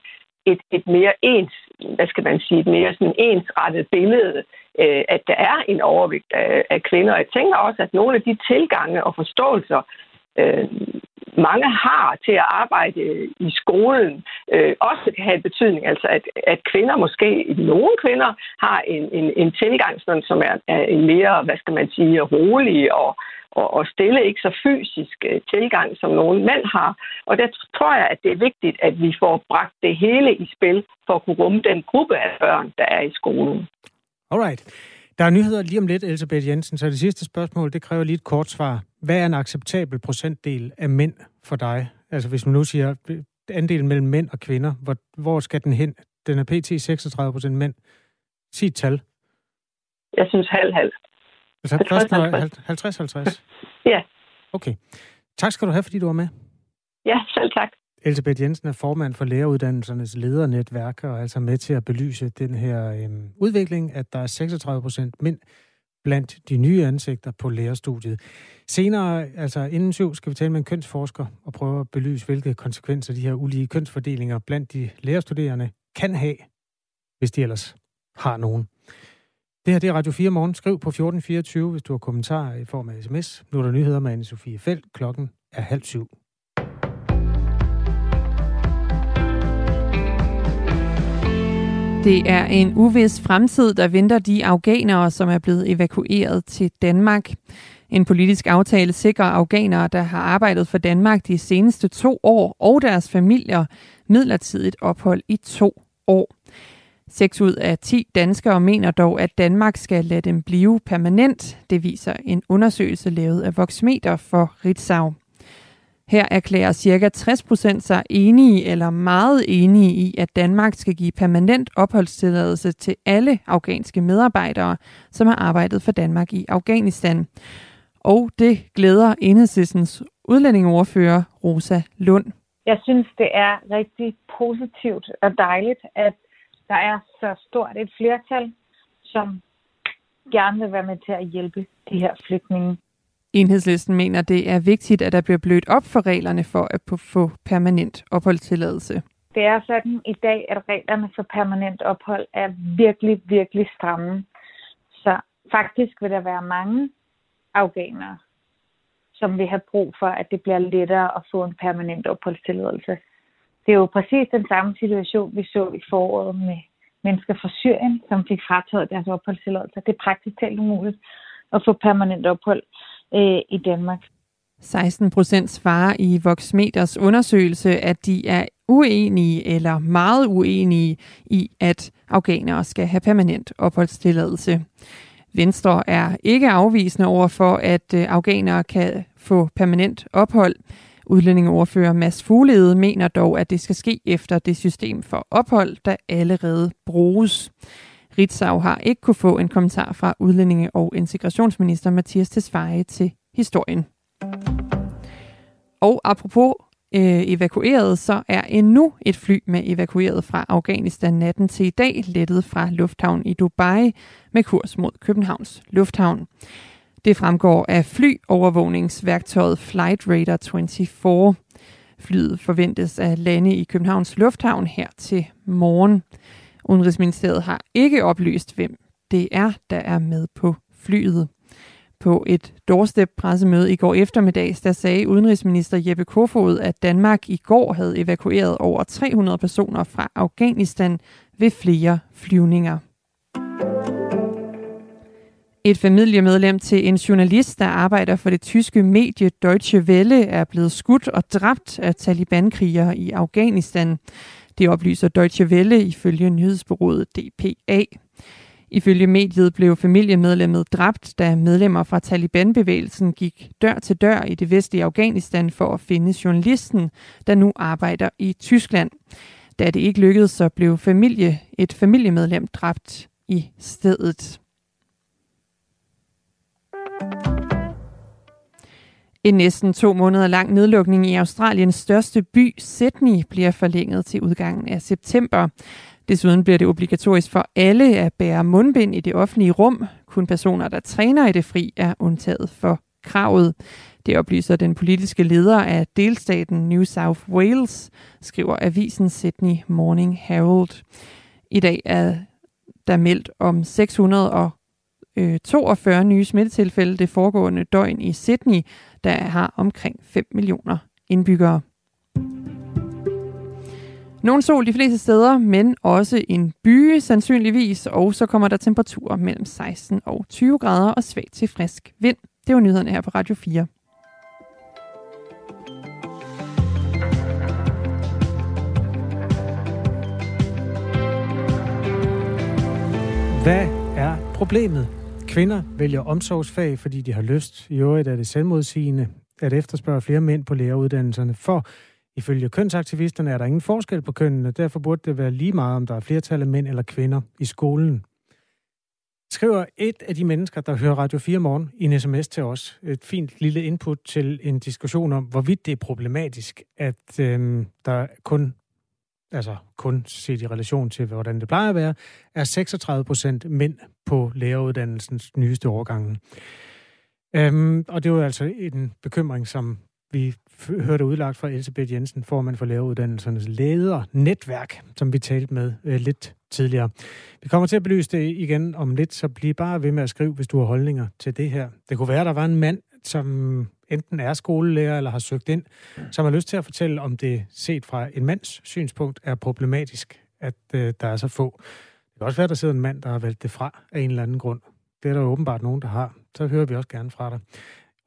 Speaker 4: et, et mere ens, hvad skal man sige, et mere sådan ensrettet billede, øh, at der er en overvægt af, af kvinder. Jeg tænker også, at nogle af de tilgange og forståelser, øh, mange har til at arbejde i skolen, øh, også kan have en betydning. Altså, at, at kvinder måske, nogle kvinder, har en, en, en tilgang, sådan, som er, er en mere, hvad skal man sige, rolig og, og, og stille, ikke så fysisk øh, tilgang, som nogle mænd har. Og der tror jeg, at det er vigtigt, at vi får bragt det hele i spil for at kunne rumme den gruppe af børn, der er i skolen.
Speaker 1: Alright. Der er nyheder lige om lidt, Elisabeth Jensen, så det sidste spørgsmål, det kræver lige et kort svar. Hvad er en acceptabel procentdel af mænd for dig? Altså hvis man nu siger andelen mellem mænd og kvinder, hvor, hvor skal den hen? Den er pt. 36 procent mænd. Sig et tal.
Speaker 4: Jeg synes halv-halv.
Speaker 1: Altså 50-50?
Speaker 4: ja.
Speaker 1: Okay. Tak skal du have, fordi du var med.
Speaker 4: Ja, selv tak.
Speaker 1: Elisabeth Jensen er formand for læreruddannelsernes ledernetværk, og er altså med til at belyse den her øhm, udvikling, at der er 36 procent mænd blandt de nye ansigter på lærerstudiet. Senere, altså inden syv, skal vi tale med en kønsforsker og prøve at belyse, hvilke konsekvenser de her ulige kønsfordelinger blandt de lærerstuderende kan have, hvis de ellers har nogen. Det her det er Radio 4 morgen. Skriv på 1424, hvis du har kommentarer i form af sms. Nu er der nyheder med Anne-Sophie Felt. Klokken er halv syv.
Speaker 5: Det er en uvis fremtid, der venter de afghanere, som er blevet evakueret til Danmark. En politisk aftale sikrer afghanere, der har arbejdet for Danmark de seneste to år, og deres familier midlertidigt ophold i to år. 6 ud af 10 danskere mener dog, at Danmark skal lade dem blive permanent. Det viser en undersøgelse lavet af Voxmeter for Ritzau. Her erklærer ca. 60% sig enige eller meget enige i, at Danmark skal give permanent opholdstilladelse til alle afghanske medarbejdere, som har arbejdet for Danmark i Afghanistan. Og det glæder enhedslæssens udlændingeordfører Rosa Lund.
Speaker 6: Jeg synes, det er rigtig positivt og dejligt, at der er så stort et flertal, som gerne vil være med til at hjælpe de her flygtninge.
Speaker 5: Enhedslisten mener, det er vigtigt, at der bliver blødt op for reglerne for at få permanent opholdstilladelse.
Speaker 6: Det er sådan i dag, at reglerne for permanent ophold er virkelig, virkelig stramme. Så faktisk vil der være mange afghanere, som vil have brug for, at det bliver lettere at få en permanent opholdstilladelse. Det er jo præcis den samme situation, vi så i foråret med mennesker fra Syrien, som fik frataget deres opholdstilladelse. Det er praktisk talt umuligt at få permanent ophold øh, i Danmark.
Speaker 5: 16 procent svarer i Voxmeters undersøgelse, at de er uenige eller meget uenige i, at afghanere skal have permanent opholdstilladelse. Venstre er ikke afvisende over for, at øh, afghanere kan få permanent ophold. Udlændingeordfører Mads Fuglede mener dog, at det skal ske efter det system for ophold, der allerede bruges. Ritzau har ikke kunne få en kommentar fra udlændinge- og integrationsminister Mathias Tesfaye til historien. Og apropos øh, evakueret, så er endnu et fly med evakueret fra Afghanistan natten til i dag lettet fra lufthavn i Dubai med kurs mod Københavns Lufthavn. Det fremgår af flyovervågningsværktøjet Flight Radar 24. Flyet forventes at lande i Københavns Lufthavn her til morgen. Udenrigsministeriet har ikke oplyst, hvem det er, der er med på flyet. På et doorstep-pressemøde i går eftermiddags, der sagde udenrigsminister Jeppe Kofod, at Danmark i går havde evakueret over 300 personer fra Afghanistan ved flere flyvninger. Et familiemedlem til en journalist, der arbejder for det tyske medie Deutsche Welle, er blevet skudt og dræbt af talibankrigere i Afghanistan. Det oplyser Deutsche Welle ifølge nyhedsbyrået DPA. Ifølge mediet blev familiemedlemmet dræbt, da medlemmer fra Taliban-bevægelsen gik dør til dør i det vestlige Afghanistan for at finde journalisten, der nu arbejder i Tyskland. Da det ikke lykkedes, så blev familie, et familiemedlem dræbt i stedet. En næsten to måneder lang nedlukning i Australiens største by, Sydney, bliver forlænget til udgangen af september. Desuden bliver det obligatorisk for alle at bære mundbind i det offentlige rum. Kun personer, der træner i det fri, er undtaget for kravet. Det oplyser den politiske leder af delstaten New South Wales, skriver avisen Sydney Morning Herald. I dag er der meldt om 600 Øh, 42 nye smittetilfælde det foregående døgn i Sydney, der har omkring 5 millioner indbyggere. Nogen sol de fleste steder, men også en by sandsynligvis, og så kommer der temperaturer mellem 16 og 20 grader og svag til frisk vind. Det var nyhederne her på Radio 4.
Speaker 1: Hvad er problemet? Kvinder vælger omsorgsfag, fordi de har lyst. I øvrigt er det selvmodsigende at efterspørge flere mænd på læreruddannelserne, for ifølge kønsaktivisterne er der ingen forskel på kønnene. Derfor burde det være lige meget, om der er flertal af mænd eller kvinder i skolen. Skriver et af de mennesker, der hører Radio 4 morgen i en sms til os. Et fint lille input til en diskussion om, hvorvidt det er problematisk, at øhm, der kun altså kun set i relation til, hvordan det plejer at være, er 36 procent mænd på læreruddannelsens nyeste årgange. Øhm, og det var altså en bekymring, som vi hørte udlagt fra Elisabeth Jensen, formand for læreruddannelsernes ledernetværk, som vi talte med øh, lidt tidligere. Vi kommer til at belyse det igen om lidt, så bliv bare ved med at skrive, hvis du har holdninger til det her. Det kunne være, at der var en mand, som enten er skolelærer eller har søgt ind, som har lyst til at fortælle, om det set fra en mands synspunkt er problematisk, at øh, der er så få, Det kan også være, der sidder en mand, der har valgt det fra af en eller anden grund. Det er der åbenbart nogen, der har. Så hører vi også gerne fra dig.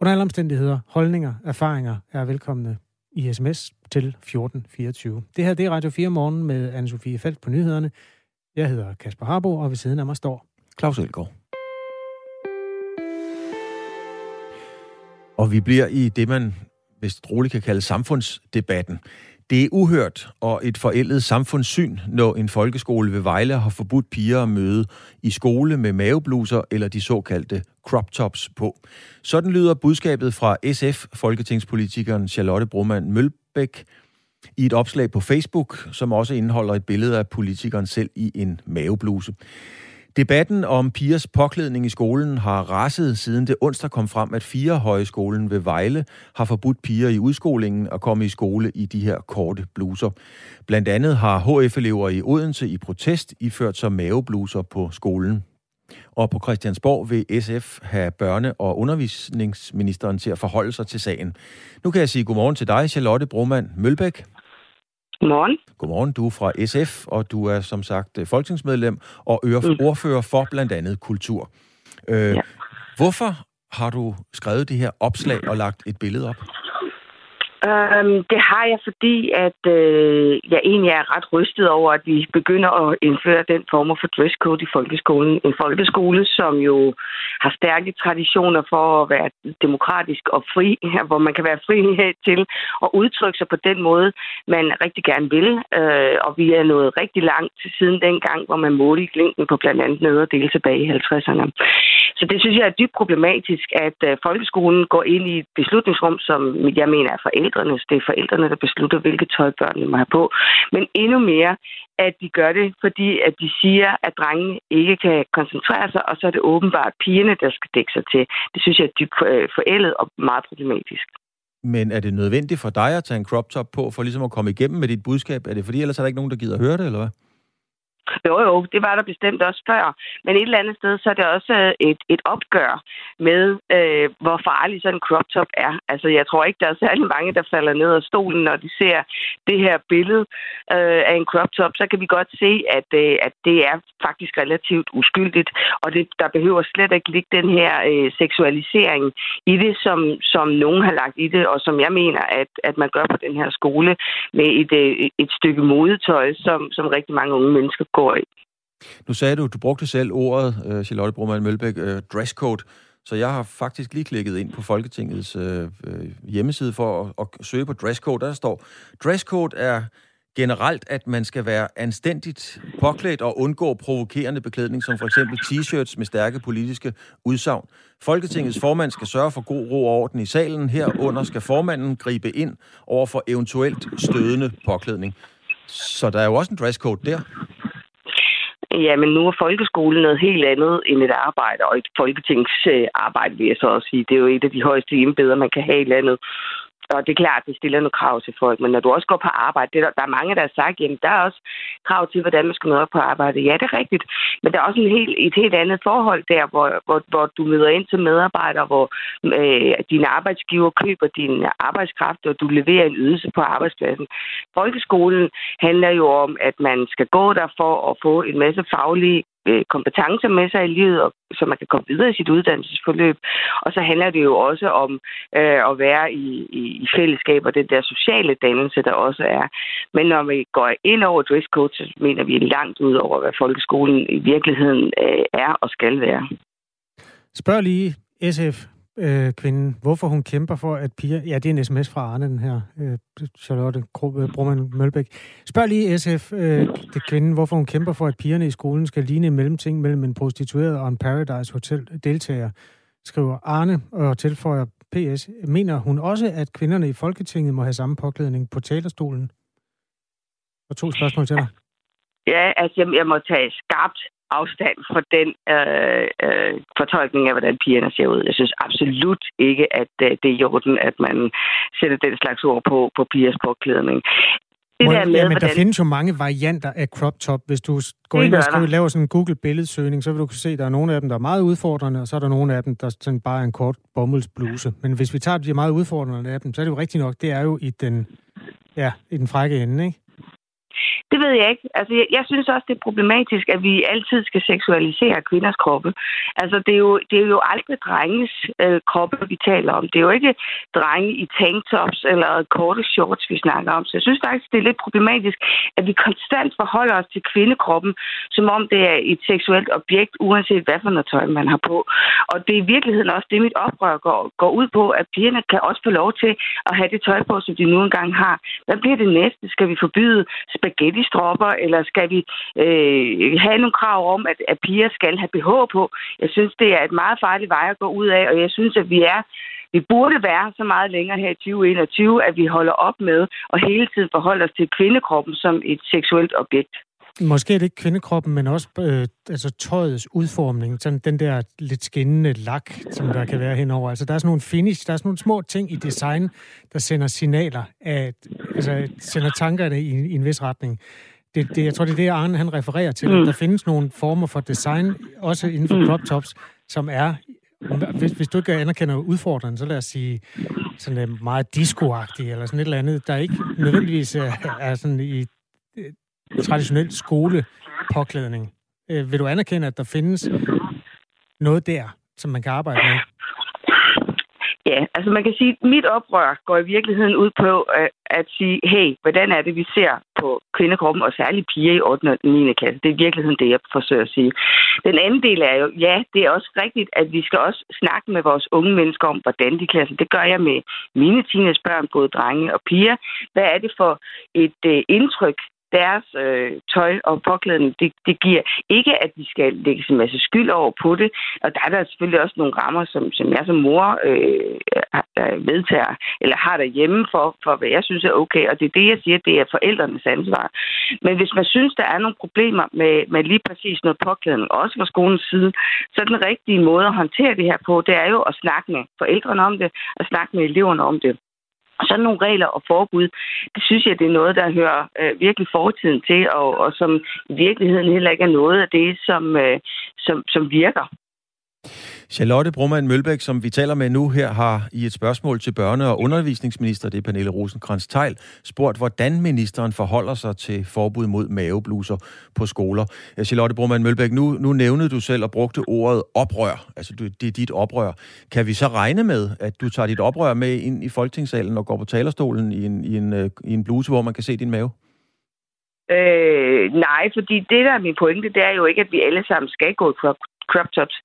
Speaker 1: Under alle omstændigheder, holdninger, erfaringer er velkomne i sms til 1424. Det her det er Radio 4 morgen med anne Sofie Felt på nyhederne. Jeg hedder Kasper Harbo, og ved siden af mig står
Speaker 2: Claus Elgaard. Og vi bliver i det, man vist roligt kan kalde samfundsdebatten. Det er uhørt og et forældet samfundssyn, når en folkeskole ved Vejle har forbudt piger at møde i skole med mavebluser eller de såkaldte crop tops på. Sådan lyder budskabet fra SF, folketingspolitikeren Charlotte Broman Mølbæk, i et opslag på Facebook, som også indeholder et billede af politikeren selv i en mavebluse. Debatten om pigers påklædning i skolen har raset siden det onsdag kom frem, at fire højskolen ved Vejle har forbudt piger i udskolingen at komme i skole i de her korte bluser. Blandt andet har HF-elever i Odense i protest iført sig mavebluser på skolen. Og på Christiansborg vil SF have børne- og undervisningsministeren til at forholde sig til sagen. Nu kan jeg sige godmorgen til dig, Charlotte Broman Mølbæk.
Speaker 7: Godmorgen.
Speaker 2: Godmorgen, du er fra SF, og du er som sagt øh, folketingsmedlem og mm. ordfører for blandt andet kultur. Øh, ja. Hvorfor har du skrevet det her opslag og lagt et billede op?
Speaker 7: Øhm, det har jeg, fordi at øh, jeg egentlig er ret rystet over, at vi begynder at indføre den form for dresscode i folkeskolen. En folkeskole, som jo har stærke traditioner for at være demokratisk og fri, hvor man kan være fri til at udtrykke sig på den måde, man rigtig gerne vil. Øh, og vi er nået rigtig langt siden dengang, hvor man målte længden på blandt andet nederdel tilbage i 50'erne. Så det synes jeg er dybt problematisk, at øh, folkeskolen går ind i et beslutningsrum, som jeg mener er forældrenes. Det er forældrene, der beslutter, hvilket tøj børnene må have på. Men endnu mere, at de gør det, fordi at de siger, at drengene ikke kan koncentrere sig, og så er det åbenbart pigerne, der skal dække sig til. Det synes jeg er dybt øh, forældet og meget problematisk.
Speaker 2: Men er det nødvendigt for dig at tage en crop top på, for ligesom at komme igennem med dit budskab? Er det fordi, ellers er der ikke nogen, der gider høre det, eller hvad?
Speaker 7: Jo, jo, det var der bestemt også før. Men et eller andet sted, så er det også øh, et, et opgør med, øh, hvor farlig sådan en crop top er. Altså, jeg tror ikke, der er særlig mange, der falder ned af stolen, når de ser det her billede øh, af en crop top. Så kan vi godt se, at, øh, at det er faktisk relativt uskyldigt, og det, der behøver slet ikke ligge den her øh, seksualisering i det, som, som nogen har lagt i det, og som jeg mener, at, at man gør på den her skole med et, øh, et stykke modetøj, som, som rigtig mange unge mennesker går i.
Speaker 2: Nu sagde du, du brugte selv ordet, uh, Charlotte Broman Mølbæk, øh, uh, dresscode. Så jeg har faktisk lige klikket ind på Folketingets øh, øh hjemmeside for at, at søge på dresscode. Der står, dresscode er generelt, at man skal være anstændigt påklædt og undgå provokerende beklædning, som for eksempel t-shirts med stærke politiske udsagn. Folketingets formand skal sørge for god ro og orden i salen. Herunder skal formanden gribe ind over for eventuelt stødende påklædning. Så der er jo også en dresscode der.
Speaker 7: Ja, men nu er folkeskolen noget helt andet end et arbejde, og et folketingsarbejde, vil jeg så også sige. Det er jo et af de højeste embeder, man kan have i landet. Og det er klart, at det stiller nogle krav til folk. Men når du også går på arbejde, det er der, der er mange, der har sagt, jamen der er også krav til, hvordan man skal møde op på arbejde. Ja, det er rigtigt. Men der er også en helt, et helt andet forhold der, hvor, hvor, hvor du møder ind til medarbejdere, hvor øh, dine arbejdsgiver køber din arbejdskraft, og du leverer en ydelse på arbejdspladsen. Folkeskolen handler jo om, at man skal gå der for at få en masse faglige Øh, kompetencer med sig i livet, og, så man kan komme videre i sit uddannelsesforløb. Og så handler det jo også om øh, at være i, i, i fællesskab og den der sociale dannelse, der også er. Men når vi går ind over dresscode, så mener vi langt ud over, hvad folkeskolen i virkeligheden øh, er og skal være.
Speaker 1: Spørg lige SF, øh, kvinden, hvorfor hun kæmper for, at piger... Ja, det er en sms fra Arne, den her, øh, Charlotte øh, Brumman Mølbæk. Spørg lige SF, øh, det kvinden, hvorfor hun kæmper for, at pigerne i skolen skal ligne en mellemting mellem en prostitueret og en Paradise Hotel deltager, skriver Arne og tilføjer PS. Mener hun også, at kvinderne i Folketinget må have samme påklædning på talerstolen? Og to spørgsmål til dig.
Speaker 7: Ja, altså jeg må tage skarpt afstand fra den øh, øh, fortolkning af, hvordan pigerne ser ud. Jeg synes absolut ikke, at øh, det er i orden, at man sætter den slags ord på, på pigers påklædning.
Speaker 1: Det der med, ja, men hvordan... der findes jo mange varianter af crop top. Hvis du går ind og skriver, laver sådan en Google-billedsøgning, så vil du kunne se, at der er nogle af dem, der er meget udfordrende, og så er der nogle af dem, der sådan bare er en kort bomuldsbluse. Men hvis vi tager de meget udfordrende af dem, så er det jo rigtigt nok, det er jo i den, ja, i den frække ende, ikke?
Speaker 7: Det ved jeg ikke. Altså, jeg, jeg synes også, det er problematisk, at vi altid skal seksualisere kvinders kroppe. Altså, det er jo, det er jo aldrig drenges øh, kroppe, vi taler om. Det er jo ikke drenge i tanktops eller korte shorts, vi snakker om. Så jeg synes faktisk, det er lidt problematisk, at vi konstant forholder os til kvindekroppen, som om det er et seksuelt objekt, uanset hvad for noget tøj man har på. Og det er i virkeligheden også det, mit oprør går, går ud på, at pigerne kan også få lov til at have det tøj på, som de nu engang har. Hvad bliver det næste? Skal vi forbyde spaghetti-stropper, eller skal vi øh, have nogle krav om, at, at piger skal have BH på? Jeg synes, det er et meget farligt vej at gå ud af, og jeg synes, at vi er vi burde være så meget længere her i 2021, at vi holder op med og hele tiden forholder os til kvindekroppen som et seksuelt objekt.
Speaker 1: Måske er det ikke kvindekroppen, men også øh, altså tøjets udformning. Sådan den der lidt skinnende lak, som der kan være henover. Altså der er sådan nogle finish, der er sådan nogle små ting i design, der sender signaler, af, altså sender tankerne i, i en vis retning. Det, det, jeg tror, det er det, Arne han refererer til. Mm. Der findes nogle former for design, også inden for mm. crop tops, som er hvis, hvis du ikke anerkender udfordringen, så lad os sige sådan meget disco eller sådan et eller andet, der ikke nødvendigvis er, er sådan i traditionel skolepåklædning. Øh, vil du anerkende, at der findes noget der, som man kan arbejde med?
Speaker 7: Ja, altså man kan sige, at mit oprør går i virkeligheden ud på at, at sige, hey, hvordan er det, vi ser på kvindekroppen, og særligt piger i 8. og 9. klasse. Det er i virkeligheden det, jeg forsøger at sige. Den anden del er jo, ja, det er også rigtigt, at vi skal også snakke med vores unge mennesker om, hvordan de klæder sig. Det gør jeg med mine teenagebørn, både drenge og piger. Hvad er det for et øh, indtryk, deres øh, tøj og påklædning, det, det giver ikke, at de skal lægge en masse skyld over på det. Og der er der selvfølgelig også nogle rammer, som, som jeg som mor øh, vedtager, eller har derhjemme for, for, hvad jeg synes er okay. Og det er det, jeg siger, det er forældrenes ansvar. Men hvis man synes, der er nogle problemer med, med lige præcis noget påklædning, også fra skolens side, så er den rigtige måde at håndtere det her på, det er jo at snakke med forældrene om det, og snakke med eleverne om det. Og sådan nogle regler og forbud, det synes jeg, det er noget, der hører øh, virkelig fortiden til, og, og som i virkeligheden heller ikke er noget af det, som, øh, som, som virker.
Speaker 2: Charlotte Brumman Mølbæk, som vi taler med nu her, har i et spørgsmål til børne- og undervisningsminister, det er Pernille rosenkrantz teil spurgt, hvordan ministeren forholder sig til forbud mod mavebluser på skoler. Charlotte Brumman Mølbæk, nu, nu nævnede du selv og brugte ordet oprør. Altså, det er dit oprør. Kan vi så regne med, at du tager dit oprør med ind i folketingssalen og går på talerstolen i en, i en, øh, i en bluse, hvor man kan se din mave?
Speaker 7: Øh, nej, fordi det, der er min pointe, det er jo ikke, at vi alle sammen skal gå crop tops.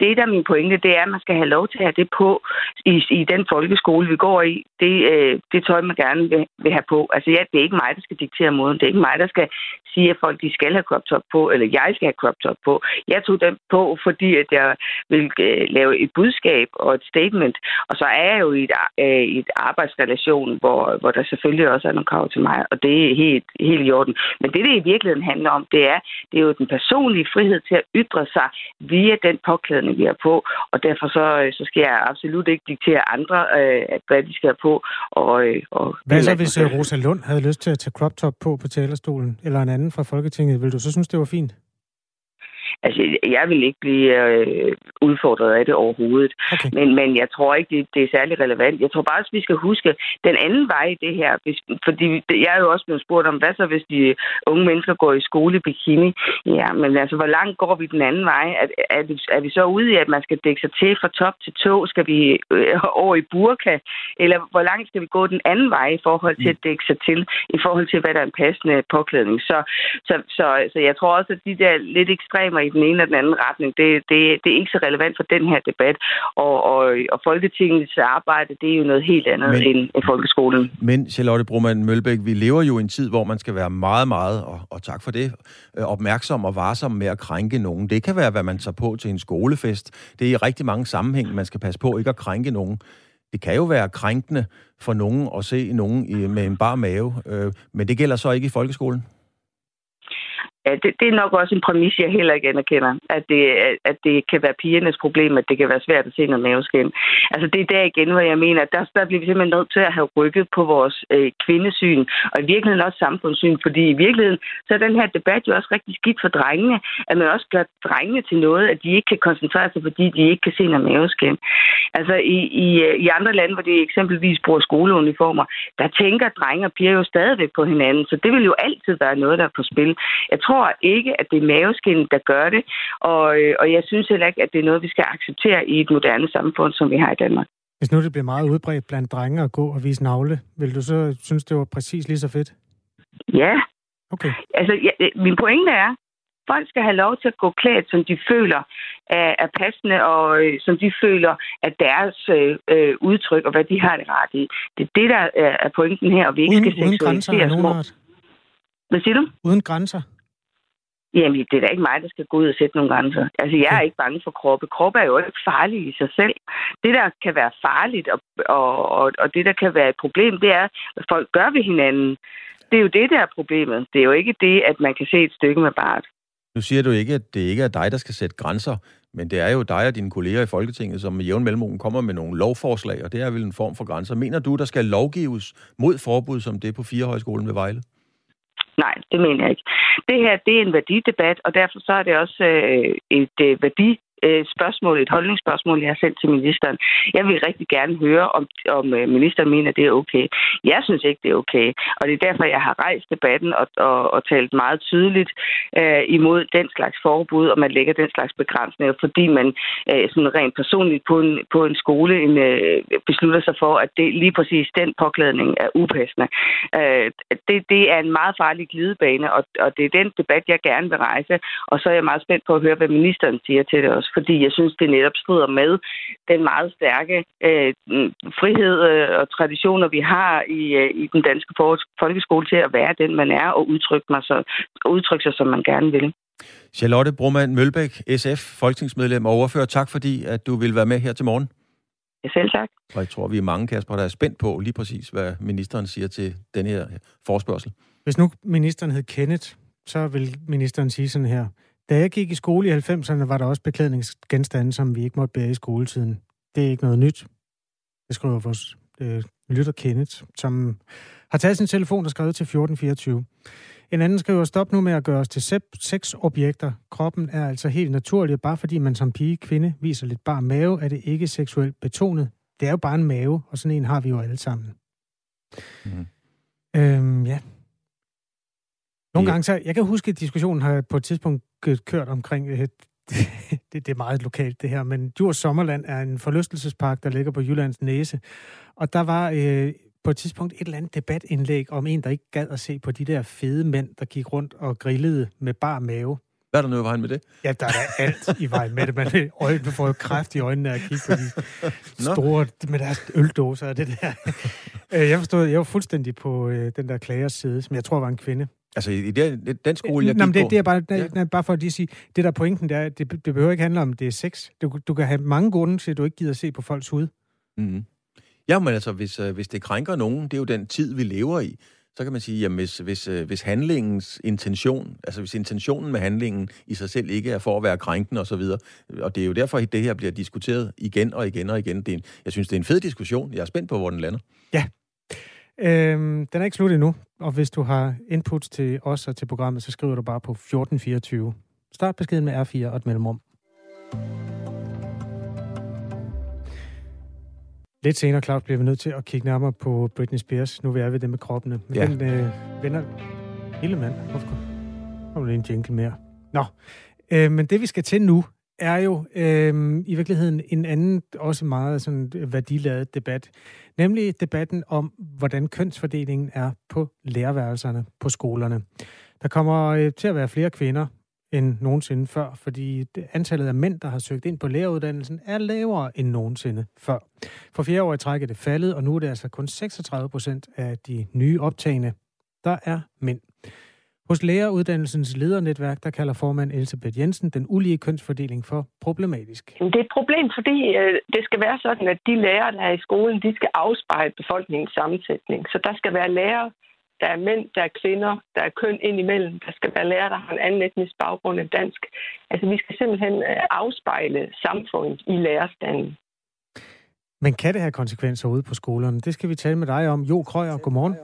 Speaker 7: Det, der er min pointe, det er, at man skal have lov til at have det på i, i den folkeskole, vi går i. Det, øh, det tøj, man gerne vil, vil have på. Altså, ja, det er ikke mig, der skal diktere moden. Det er ikke mig, der skal sige, at folk de skal have crop top på, eller jeg skal have crop top på. Jeg tog den på, fordi at jeg vil øh, lave et budskab og et statement. Og så er jeg jo i et, øh, et arbejdsrelation, hvor, hvor der selvfølgelig også er nogle krav til mig, og det er helt, helt i orden. Men det, det i virkeligheden handler om, det er, det er jo den personlige frihed til at ytre sig via den påklædning, vi har på. Og derfor så, øh, så skal jeg absolut ikke diktere andre, øh, hvad de skal have på. Og, øh, og
Speaker 1: hvad så, hvis øh, Rosa Lund havde lyst til at tage crop top på på talerstolen, eller en anden fra Folketinget? Vil du så synes, det var fint?
Speaker 7: Altså, jeg vil ikke blive øh, udfordret af det overhovedet. Okay. Men, men jeg tror ikke, det, det er særlig relevant. Jeg tror bare, at vi skal huske den anden vej i det her. Hvis, fordi jeg er jo også blevet spurgt om, hvad så hvis de unge mennesker går i skole i bikini? Ja, men altså, hvor langt går vi den anden vej? Er, er, vi, er vi så ude i, at man skal dække sig til fra top til tå? Skal vi øh, over i burka? Eller hvor langt skal vi gå den anden vej i forhold til at dække sig til? I forhold til, hvad der er en passende påklædning? Så, så, så, så jeg tror også, at de der lidt ekstremer i den ene eller den anden retning, det, det, det er ikke så relevant for den her debat. Og, og, og Folketingets arbejde, det er jo noget helt andet men, end, end folkeskolen.
Speaker 2: Men Charlotte Broman Mølbæk, vi lever jo i en tid, hvor man skal være meget, meget, og, og tak for det, øh, opmærksom og varsom med at krænke nogen. Det kan være, hvad man tager på til en skolefest. Det er i rigtig mange sammenhæng, man skal passe på ikke at krænke nogen. Det kan jo være krænkende for nogen at se nogen i, med en bar mave, øh, men det gælder så ikke i folkeskolen?
Speaker 7: Ja, det, det er nok også en præmis, jeg heller ikke anerkender, at det, at det kan være pigernes problem, at det kan være svært at se noget maveskin. Altså det er der igen, hvor jeg mener, at der, der bliver vi simpelthen nødt til at have rykket på vores øh, kvindesyn, og i virkeligheden også samfundssyn, fordi i virkeligheden så er den her debat jo også rigtig skidt for drengene, at man også gør drengene til noget, at de ikke kan koncentrere sig, fordi de ikke kan se noget maveskin. Altså i, i, øh, i andre lande, hvor de eksempelvis bruger skoleuniformer, der tænker drenge og piger jo stadigvæk på hinanden, så det vil jo altid være noget, der er på spil. Jeg tror ikke, at det er maveskin, der gør det, og, øh, og jeg synes heller ikke, at det er noget, vi skal acceptere i et moderne samfund, som vi har i Danmark.
Speaker 1: Hvis nu det bliver meget udbredt blandt drenge at gå og vise navle, vil du så synes, det var præcis lige så fedt?
Speaker 7: Ja.
Speaker 1: Okay.
Speaker 7: Altså, ja, min pointe er, folk skal have lov til at gå klædt, som de føler er, er passende, og øh, som de føler, at deres øh, øh, udtryk og hvad de har det ret i. Det er det, der er, er pointen her, og vi ikke
Speaker 1: uden,
Speaker 7: skal
Speaker 1: uden grænser art.
Speaker 7: Hvad siger du?
Speaker 1: Uden grænser?
Speaker 7: Jamen, det er da ikke mig, der skal gå ud og sætte nogle grænser. Altså, jeg er ikke bange for kroppe. Kroppe er jo ikke farlig i sig selv. Det, der kan være farligt, og, og, og, og det, der kan være et problem, det er, hvad folk gør ved hinanden. Det er jo det, der er problemet. Det er jo ikke det, at man kan se et stykke med bart.
Speaker 2: Nu siger du ikke, at det ikke er dig, der skal sætte grænser, men det er jo dig og dine kolleger i Folketinget, som med jævn mellemrum kommer med nogle lovforslag, og det er vel en form for grænser. Mener du, der skal lovgives mod forbud som det på Firehøjskolen ved Vejle?
Speaker 7: Nej, det mener jeg ikke. Det her, det er en værdidebat, og derfor så er det også øh, et øh, værdi øh, spørgsmål, et holdningsspørgsmål, jeg har sendt til ministeren. Jeg vil rigtig gerne høre, om, om øh, ministeren mener, at det er okay. Jeg synes ikke, det er okay, og det er derfor, jeg har rejst debatten og, og, og talt meget tydeligt øh, imod den slags forbud, og man lægger den slags begrænsninger, fordi man øh, sådan rent personligt på en, på en skole en, øh, beslutter sig for, at det lige præcis den påklædning er upassende. Øh, det, det er en meget farlig glidebane, og, og det er den debat, jeg gerne vil rejse, og så er jeg meget spændt på at høre, hvad ministeren siger til det også fordi jeg synes, det netop strider med den meget stærke øh, frihed øh, og traditioner, vi har i, øh, i den danske folkeskole til at være den, man er, og udtrykke, mig så, udtrykke sig, som man gerne vil.
Speaker 2: Charlotte Broman Mølbæk, SF, folketingsmedlem og overfører. Tak fordi, at du vil være med her til morgen.
Speaker 7: Ja, selv tak.
Speaker 2: Og jeg tror, vi er mange, Kasper, der er spændt på lige præcis, hvad ministeren siger til den her forspørgsel.
Speaker 1: Hvis nu ministeren hed Kenneth, så vil ministeren sige sådan her. Da jeg gik i skole i 90'erne, var der også beklædningsgenstande, som vi ikke måtte bære i skoletiden. Det er ikke noget nyt. Det skriver vores øh, lytter Kenneth, som har taget sin telefon og skrevet til 1424. En anden skriver, stop nu med at gøre os til sexobjekter. Kroppen er altså helt naturlig, bare fordi man som pige kvinde viser lidt bare mave, er det ikke seksuelt betonet. Det er jo bare en mave, og sådan en har vi jo alle sammen. Mm. Øhm, ja, nogle gange så, jeg kan huske, at diskussionen har på et tidspunkt kørt omkring, øh, det, det er meget lokalt det her, men Djurs Sommerland er en forlystelsespark, der ligger på Jyllands Næse. Og der var øh, på et tidspunkt et eller andet debatindlæg om en, der ikke gad at se på de der fede mænd, der gik rundt og grillede med bar mave.
Speaker 2: Hvad er der nu i vejen med det?
Speaker 1: Ja, der er alt i vejen med det. Man, øjne, får jo kræft i øjnene af at kigge på de store, med deres øldåser og det der. Øh, jeg forstod, jeg var fuldstændig på øh, den der klagers side, som jeg tror var en kvinde.
Speaker 2: Altså i den, den skole, jeg
Speaker 1: Nå,
Speaker 2: gik
Speaker 1: det,
Speaker 2: på...
Speaker 1: det er bare, ja. nej, bare for at lige sige, det der pointen, det, er, det, det behøver ikke handle om, det er sex. Du, du kan have mange grunde til, at du ikke gider se på folks hud.
Speaker 2: Mm-hmm. Ja, men altså, hvis, øh, hvis det krænker nogen, det er jo den tid, vi lever i, så kan man sige, jamen hvis, hvis, øh, hvis handlingens intention, altså hvis intentionen med handlingen i sig selv ikke er for at være krænkende og så videre, og det er jo derfor, at det her bliver diskuteret igen og igen og igen. Det er en, jeg synes, det er en fed diskussion. Jeg er spændt på, hvor den lander.
Speaker 1: Ja, Øhm, den er ikke slut endnu, og hvis du har input til os og til programmet, så skriver du bare på 1424. Start beskeden med R4 og et mellemrum. Lidt senere, Claus, bliver vi nødt til at kigge nærmere på Britney Spears. Nu er vi ved det med kroppene. Men ja. den øh, vender hele mand. Hvorfor kommer en jingle mere? Nå, øh, men det vi skal til nu, er jo øh, i virkeligheden en anden, også meget sådan værdiladet debat. Nemlig debatten om, hvordan kønsfordelingen er på læreværelserne på skolerne. Der kommer øh, til at være flere kvinder end nogensinde før, fordi antallet af mænd, der har søgt ind på læreruddannelsen, er lavere end nogensinde før. For fjerde år i træk er det faldet, og nu er det altså kun 36 procent af de nye optagende, der er mænd. Hos læreruddannelsens ledernetværk, der kalder formand Elisabeth Jensen den ulige kønsfordeling for problematisk.
Speaker 4: Det er et problem, fordi øh, det skal være sådan, at de lærere, der er i skolen, de skal afspejle befolkningens sammensætning. Så der skal være lærere Der er mænd, der er kvinder, der er køn indimellem. Der skal være lærere, der har en anden etnisk baggrund end dansk. Altså, vi skal simpelthen øh, afspejle samfundet i lærerstanden.
Speaker 1: Men kan det have konsekvenser ude på skolerne? Det skal vi tale med dig om. Jo Krøyer, godmorgen.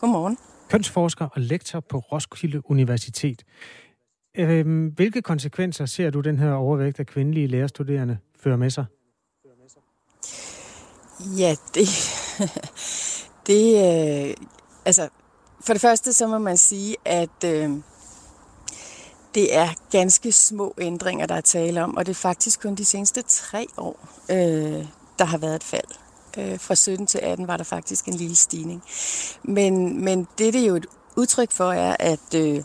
Speaker 8: Godmorgen.
Speaker 1: Kønsforsker og lektor på Roskilde Universitet. Øhm, hvilke konsekvenser ser du den her overvægt af kvindelige lærerstuderende fører med sig?
Speaker 8: Ja, det... det øh, altså, for det første så må man sige, at øh, det er ganske små ændringer, der er tale om, og det er faktisk kun de seneste tre år, øh, der har været et fald. Øh, fra 17 til 18 var der faktisk en lille stigning. Men, men det, det er jo et udtryk for, er, at øh,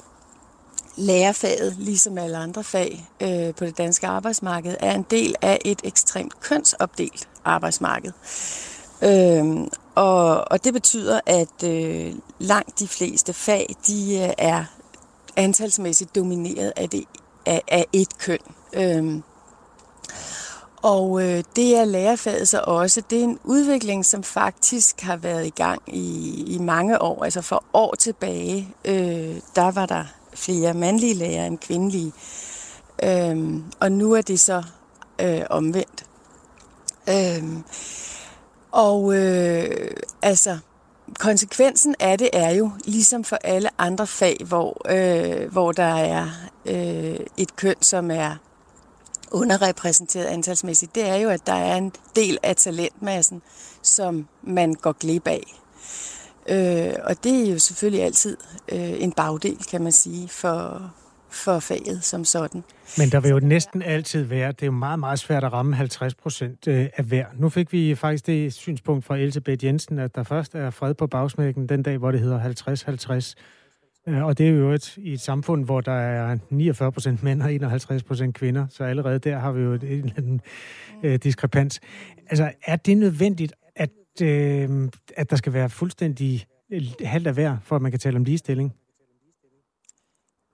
Speaker 8: lærerfaget, ligesom alle andre fag øh, på det danske arbejdsmarked, er en del af et ekstremt kønsopdelt arbejdsmarked. Øh, og, og det betyder, at øh, langt de fleste fag, de øh, er antalsmæssigt domineret af, det, af, af et køn. Øh, og øh, det er lærerfaget så også. Det er en udvikling, som faktisk har været i gang i, i mange år. Altså for år tilbage, øh, der var der flere mandlige lærere end kvindelige. Øh, og nu er det så øh, omvendt. Øh, og øh, altså, konsekvensen af det er jo, ligesom for alle andre fag, hvor, øh, hvor der er øh, et køn, som er underrepræsenteret antalsmæssigt, det er jo, at der er en del af talentmassen, som man går glip af. Øh, og det er jo selvfølgelig altid øh, en bagdel, kan man sige, for, for faget som sådan.
Speaker 1: Men der vil jo næsten altid være, det er jo meget, meget svært at ramme 50 procent øh, af hver. Nu fik vi faktisk det synspunkt fra Elisabeth Jensen, at der først er fred på bagsmækken den dag, hvor det hedder 50-50. Øh, og det er jo et, i et samfund, hvor der er 49 procent mænd og 51 procent kvinder, så allerede der har vi jo et, en en øh, diskrepans. Altså, er det nødvendigt, at, øh, at der skal være fuldstændig halvt af hver, for at man kan tale om ligestilling?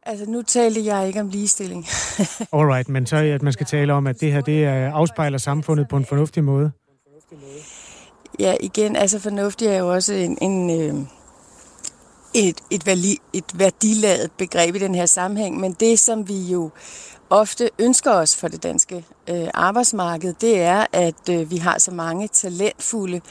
Speaker 8: Altså, nu talte jeg ikke om ligestilling.
Speaker 1: Alright, men så at man skal tale om, at det her det afspejler samfundet på en fornuftig måde.
Speaker 8: Ja, igen, altså fornuftig er jo også en, en, øh, et, et, vali, et værdiladet begreb i den her sammenhæng, men det, som vi jo ofte ønsker os for det danske øh, arbejdsmarked, det er, at øh, vi har så mange talentfulde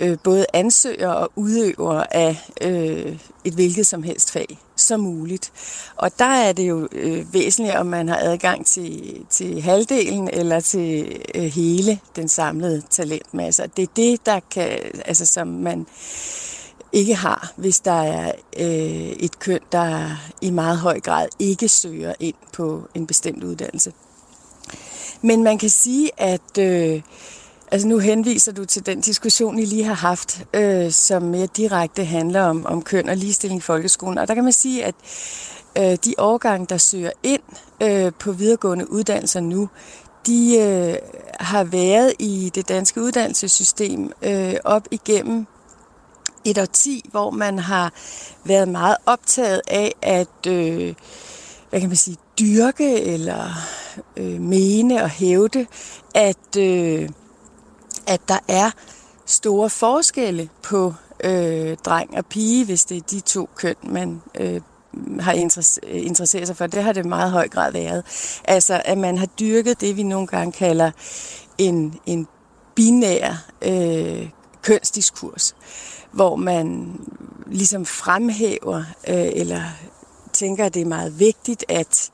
Speaker 8: øh, både ansøgere og udøvere af øh, et hvilket som helst fag som muligt. Og der er det jo øh, væsentligt, om man har adgang til, til halvdelen eller til øh, hele den samlede talentmasse. Det er det, der kan, altså, som man ikke har, hvis der er øh, et køn, der i meget høj grad ikke søger ind på en bestemt uddannelse. Men man kan sige, at øh, altså nu henviser du til den diskussion, I lige har haft, øh, som mere direkte handler om, om køn og ligestilling i folkeskolen. Og der kan man sige, at øh, de årgange, der søger ind øh, på videregående uddannelser nu, de øh, har været i det danske uddannelsessystem øh, op igennem et årti, hvor man har været meget optaget af at øh, hvad kan man sige, dyrke eller øh, mene og hævde, at, øh, at der er store forskelle på øh, dreng og pige, hvis det er de to køn, man øh, har interesseret sig for. Det har det meget høj grad været. Altså, at man har dyrket det, vi nogle gange kalder en, en binær øh, kønsdiskurs hvor man ligesom fremhæver øh, eller tænker, at det er meget vigtigt at,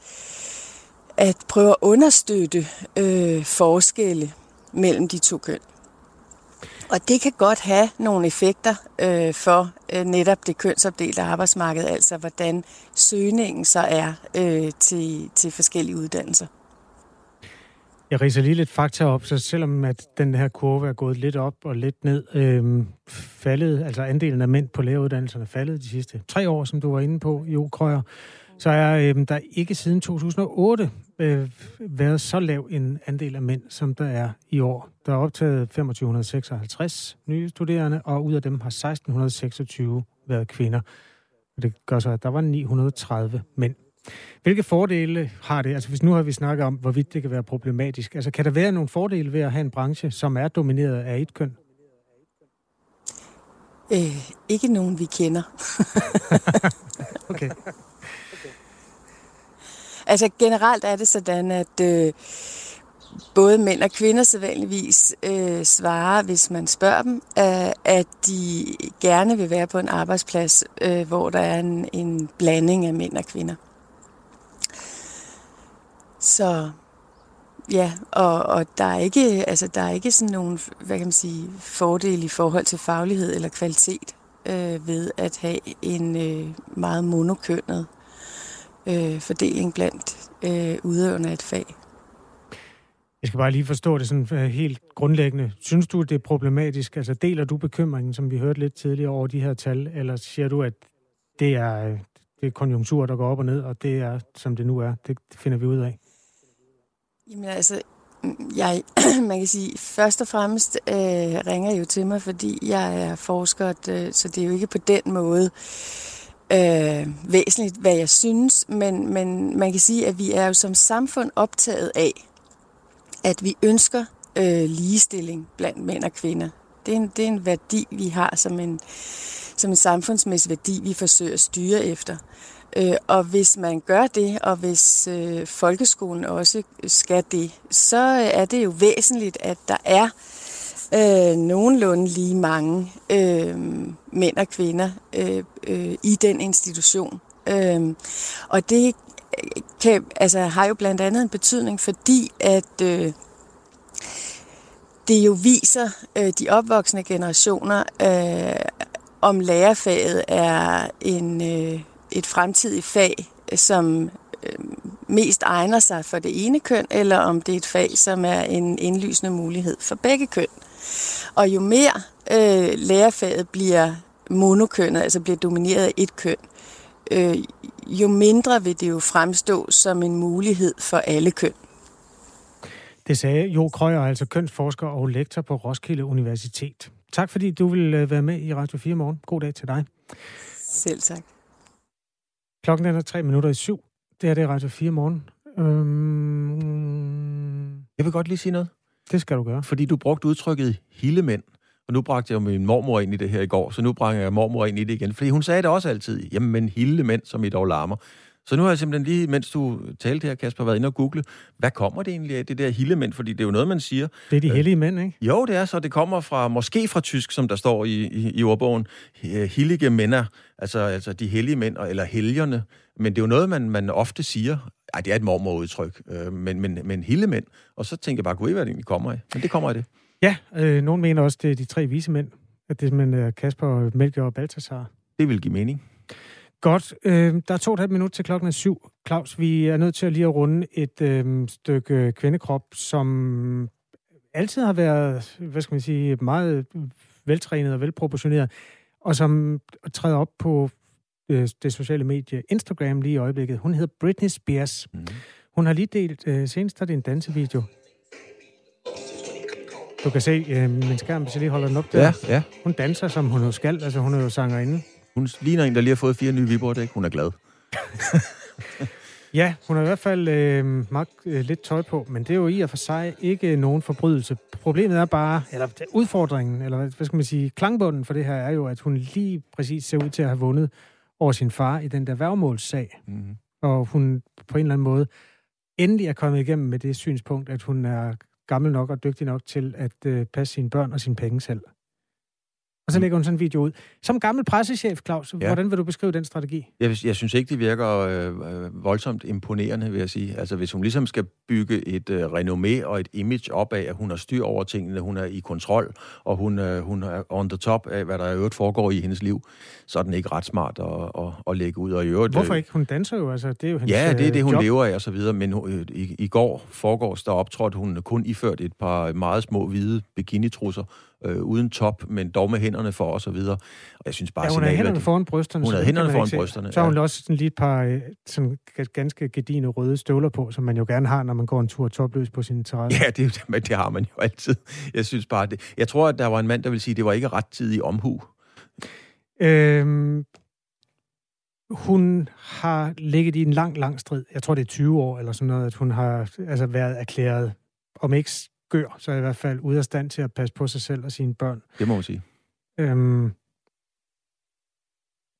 Speaker 8: at prøve at understøtte øh, forskelle mellem de to køn. Og det kan godt have nogle effekter øh, for øh, netop det kønsopdelte arbejdsmarked, altså hvordan søgningen så er øh, til, til forskellige uddannelser.
Speaker 1: Jeg riser lige lidt fakta op, så selvom at den her kurve er gået lidt op og lidt ned, øh, faldet, altså andelen af mænd på læreruddannelserne faldet de sidste tre år, som du var inde på, Jo Krøyer, så er øh, der ikke siden 2008 øh, været så lav en andel af mænd, som der er i år. Der er optaget 2556 nye studerende, og ud af dem har 1626 været kvinder. Og det gør så, at der var 930 mænd. Hvilke fordele har det? Altså hvis nu har vi snakket om, hvorvidt det kan være problematisk. Altså kan der være nogle fordele ved at have en branche, som er domineret af et køn?
Speaker 8: Øh, ikke nogen, vi kender.
Speaker 1: okay.
Speaker 8: Altså generelt er det sådan, at øh, både mænd og kvinder sædvanligvis øh, svarer, hvis man spørger dem, øh, at de gerne vil være på en arbejdsplads, øh, hvor der er en, en blanding af mænd og kvinder. Så ja, og, og der er ikke, altså der er ikke sådan nogen, hvad kan man sige, fordel i forhold til faglighed eller kvalitet øh, ved at have en øh, meget monokønnet øh, fordeling blandt øh, udøverne af et fag.
Speaker 1: Jeg skal bare lige forstå det sådan øh, helt grundlæggende. Synes du, det er problematisk? Altså deler du bekymringen, som vi hørte lidt tidligere over de her tal, eller siger du, at det er, øh, det er konjunktur, der går op og ned, og det er, som det nu er? Det finder vi ud af.
Speaker 8: Jamen altså, jeg, man kan sige, først og fremmest øh, ringer jo til mig, fordi jeg er forsker, så det er jo ikke på den måde øh, væsentligt, hvad jeg synes, men, men man kan sige, at vi er jo som samfund optaget af, at vi ønsker øh, ligestilling blandt mænd og kvinder. Det er, en, det er en værdi, vi har som en, som en samfundsmæssig værdi, vi forsøger at styre efter. Øh, og hvis man gør det, og hvis øh, folkeskolen også skal det, så øh, er det jo væsentligt, at der er øh, nogenlunde lige mange øh, mænd og kvinder øh, øh, i den institution. Øh, og det øh, kan, altså, har jo blandt andet en betydning, fordi at øh, det jo viser øh, de opvoksende generationer, øh, om lærerfaget er en, øh, et fremtidigt fag, som øh, mest egner sig for det ene køn, eller om det er et fag, som er en indlysende mulighed for begge køn. Og jo mere øh, lærerfaget bliver monokønnet, altså bliver domineret af et køn, øh, jo mindre vil det jo fremstå som en mulighed for alle køn.
Speaker 1: Det sagde Jo Krøyer, altså kønsforsker og lektor på Roskilde Universitet. Tak fordi du vil øh, være med i Radio 4 morgen. God dag til dig.
Speaker 8: Selv tak.
Speaker 1: Klokken er tre minutter i syv. Det er det Radio 4 morgen. Øhm...
Speaker 2: Jeg vil godt lige sige noget.
Speaker 1: Det skal du gøre.
Speaker 2: Fordi du brugte udtrykket hildemænd. Og nu bragte jeg min mormor ind i det her i går, så nu bringer jeg mormor ind i det igen. Fordi hun sagde det også altid. Jamen, men hildemænd, som i dog larmer. Så nu har jeg simpelthen lige, mens du talte her, Kasper, været inde og google, hvad kommer det egentlig af, det der hildemænd? Fordi det er jo noget, man siger.
Speaker 1: Det er de hellige mænd, ikke?
Speaker 2: Jo, det er så. Det kommer fra, måske fra tysk, som der står i, i, i ordbogen, hillige mænder, altså, altså de hellige mænd, eller helgerne. Men det er jo noget, man, man ofte siger. Ej, det er et mormorudtryk, øh, men, men, men hildemænd. Og så tænker jeg bare, gud, hvad det egentlig kommer af. Men det kommer af det.
Speaker 1: Ja, øh, nogen mener også, det er de tre vise mænd. At det er simpelthen Kasper, Melchior og Balthasar.
Speaker 2: Det vil give mening.
Speaker 1: Godt. Øh, der er to og et halvt minut til klokken er syv. Claus, vi er nødt til at lige at runde et øh, stykke kvindekrop, som altid har været, hvad skal man sige, meget veltrænet og velproportioneret, og som træder op på øh, det sociale medie Instagram lige i øjeblikket. Hun hedder Britney Spears. Mm. Hun har lige delt, øh, senest er det en dansevideo. Du kan se øh, min skærm, hvis jeg lige holder den op der.
Speaker 2: Ja, ja.
Speaker 1: Hun danser, som hun jo skal. Altså, hun er jo sangerinde.
Speaker 2: Hun ligner en, der lige har fået fire nye vibordæk. Hun er glad.
Speaker 1: ja, hun har i hvert fald øh, meget, øh, lidt tøj på, men det er jo i og for sig ikke nogen forbrydelse. Problemet er bare, eller udfordringen, eller hvad skal man sige, klangbunden for det her er jo, at hun lige præcis ser ud til at have vundet over sin far i den der værgemålssag. Mm. Og hun på en eller anden måde endelig er kommet igennem med det synspunkt, at hun er gammel nok og dygtig nok til at øh, passe sine børn og sine penge selv. Og så mm. lægger hun sådan en video ud. Som gammel pressechef, Claus, ja. hvordan vil du beskrive den strategi?
Speaker 2: Jeg, jeg synes ikke, det virker øh, voldsomt imponerende, vil jeg sige. Altså, hvis hun ligesom skal bygge et øh, renommé og et image op af, at hun har styr over tingene, hun er i kontrol, og hun, øh, hun er on the top af, hvad der i øvrigt foregår i hendes liv, så er den ikke ret smart at, at, at lægge ud. Og i øvrigt,
Speaker 1: Hvorfor ikke? Hun danser jo, altså. Det er jo hendes
Speaker 2: Ja, det er det, hun
Speaker 1: job.
Speaker 2: lever af, og så videre. Men øh, i, i går foregårs der optrådte hun kun iført et par meget små hvide bikinitrusser, øh, uden top, men dog med hænderne for og så videre. Og jeg synes bare,
Speaker 1: ja, hun havde hænderne foran brysterne.
Speaker 2: Hun havde hænderne foran brysterne,
Speaker 1: Så har hun ja. også sådan lige et par øh, sådan ganske gedine røde støvler på, som man jo gerne har, når man går en tur topløs på sin terrasse.
Speaker 2: Ja, det, men det har man jo altid. Jeg synes bare, det... Jeg tror, at der var en mand, der vil sige, at det var ikke ret tid i omhu.
Speaker 1: Øhm, hun har ligget i en lang, lang strid. Jeg tror, det er 20 år eller sådan noget, at hun har altså, været erklæret, om ikke skør, så i hvert fald ude af stand til at passe på sig selv og sine børn.
Speaker 2: Det må man sige.
Speaker 1: Øhm,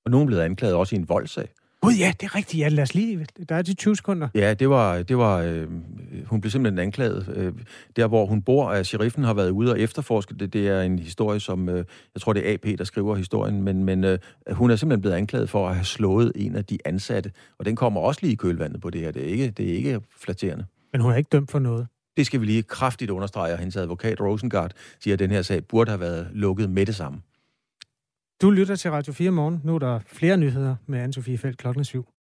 Speaker 2: Og hun blevet anklaget også i en voldsag.
Speaker 1: Gud ja, det er rigtigt. Ja, lad os lige... Der er de 20 sekunder.
Speaker 2: Ja, det var... Det var øh, hun blev simpelthen anklaget. Øh, der, hvor hun bor, at sheriffen har været ude og efterforske det. Det er en historie, som... Øh, jeg tror, det er AP, der skriver historien. Men, men øh, hun er simpelthen blevet anklaget for at have slået en af de ansatte. Og den kommer også lige i kølvandet på det her. Det er ikke, det er ikke flatterende.
Speaker 1: Men hun er ikke dømt for noget.
Speaker 2: Det skal vi lige kraftigt understrege, og hendes advokat Rosengard siger, at den her sag burde have været lukket med det samme.
Speaker 1: Du lytter til Radio 4 morgen. Nu er der flere nyheder med Anne-Sophie Felt klokken 7.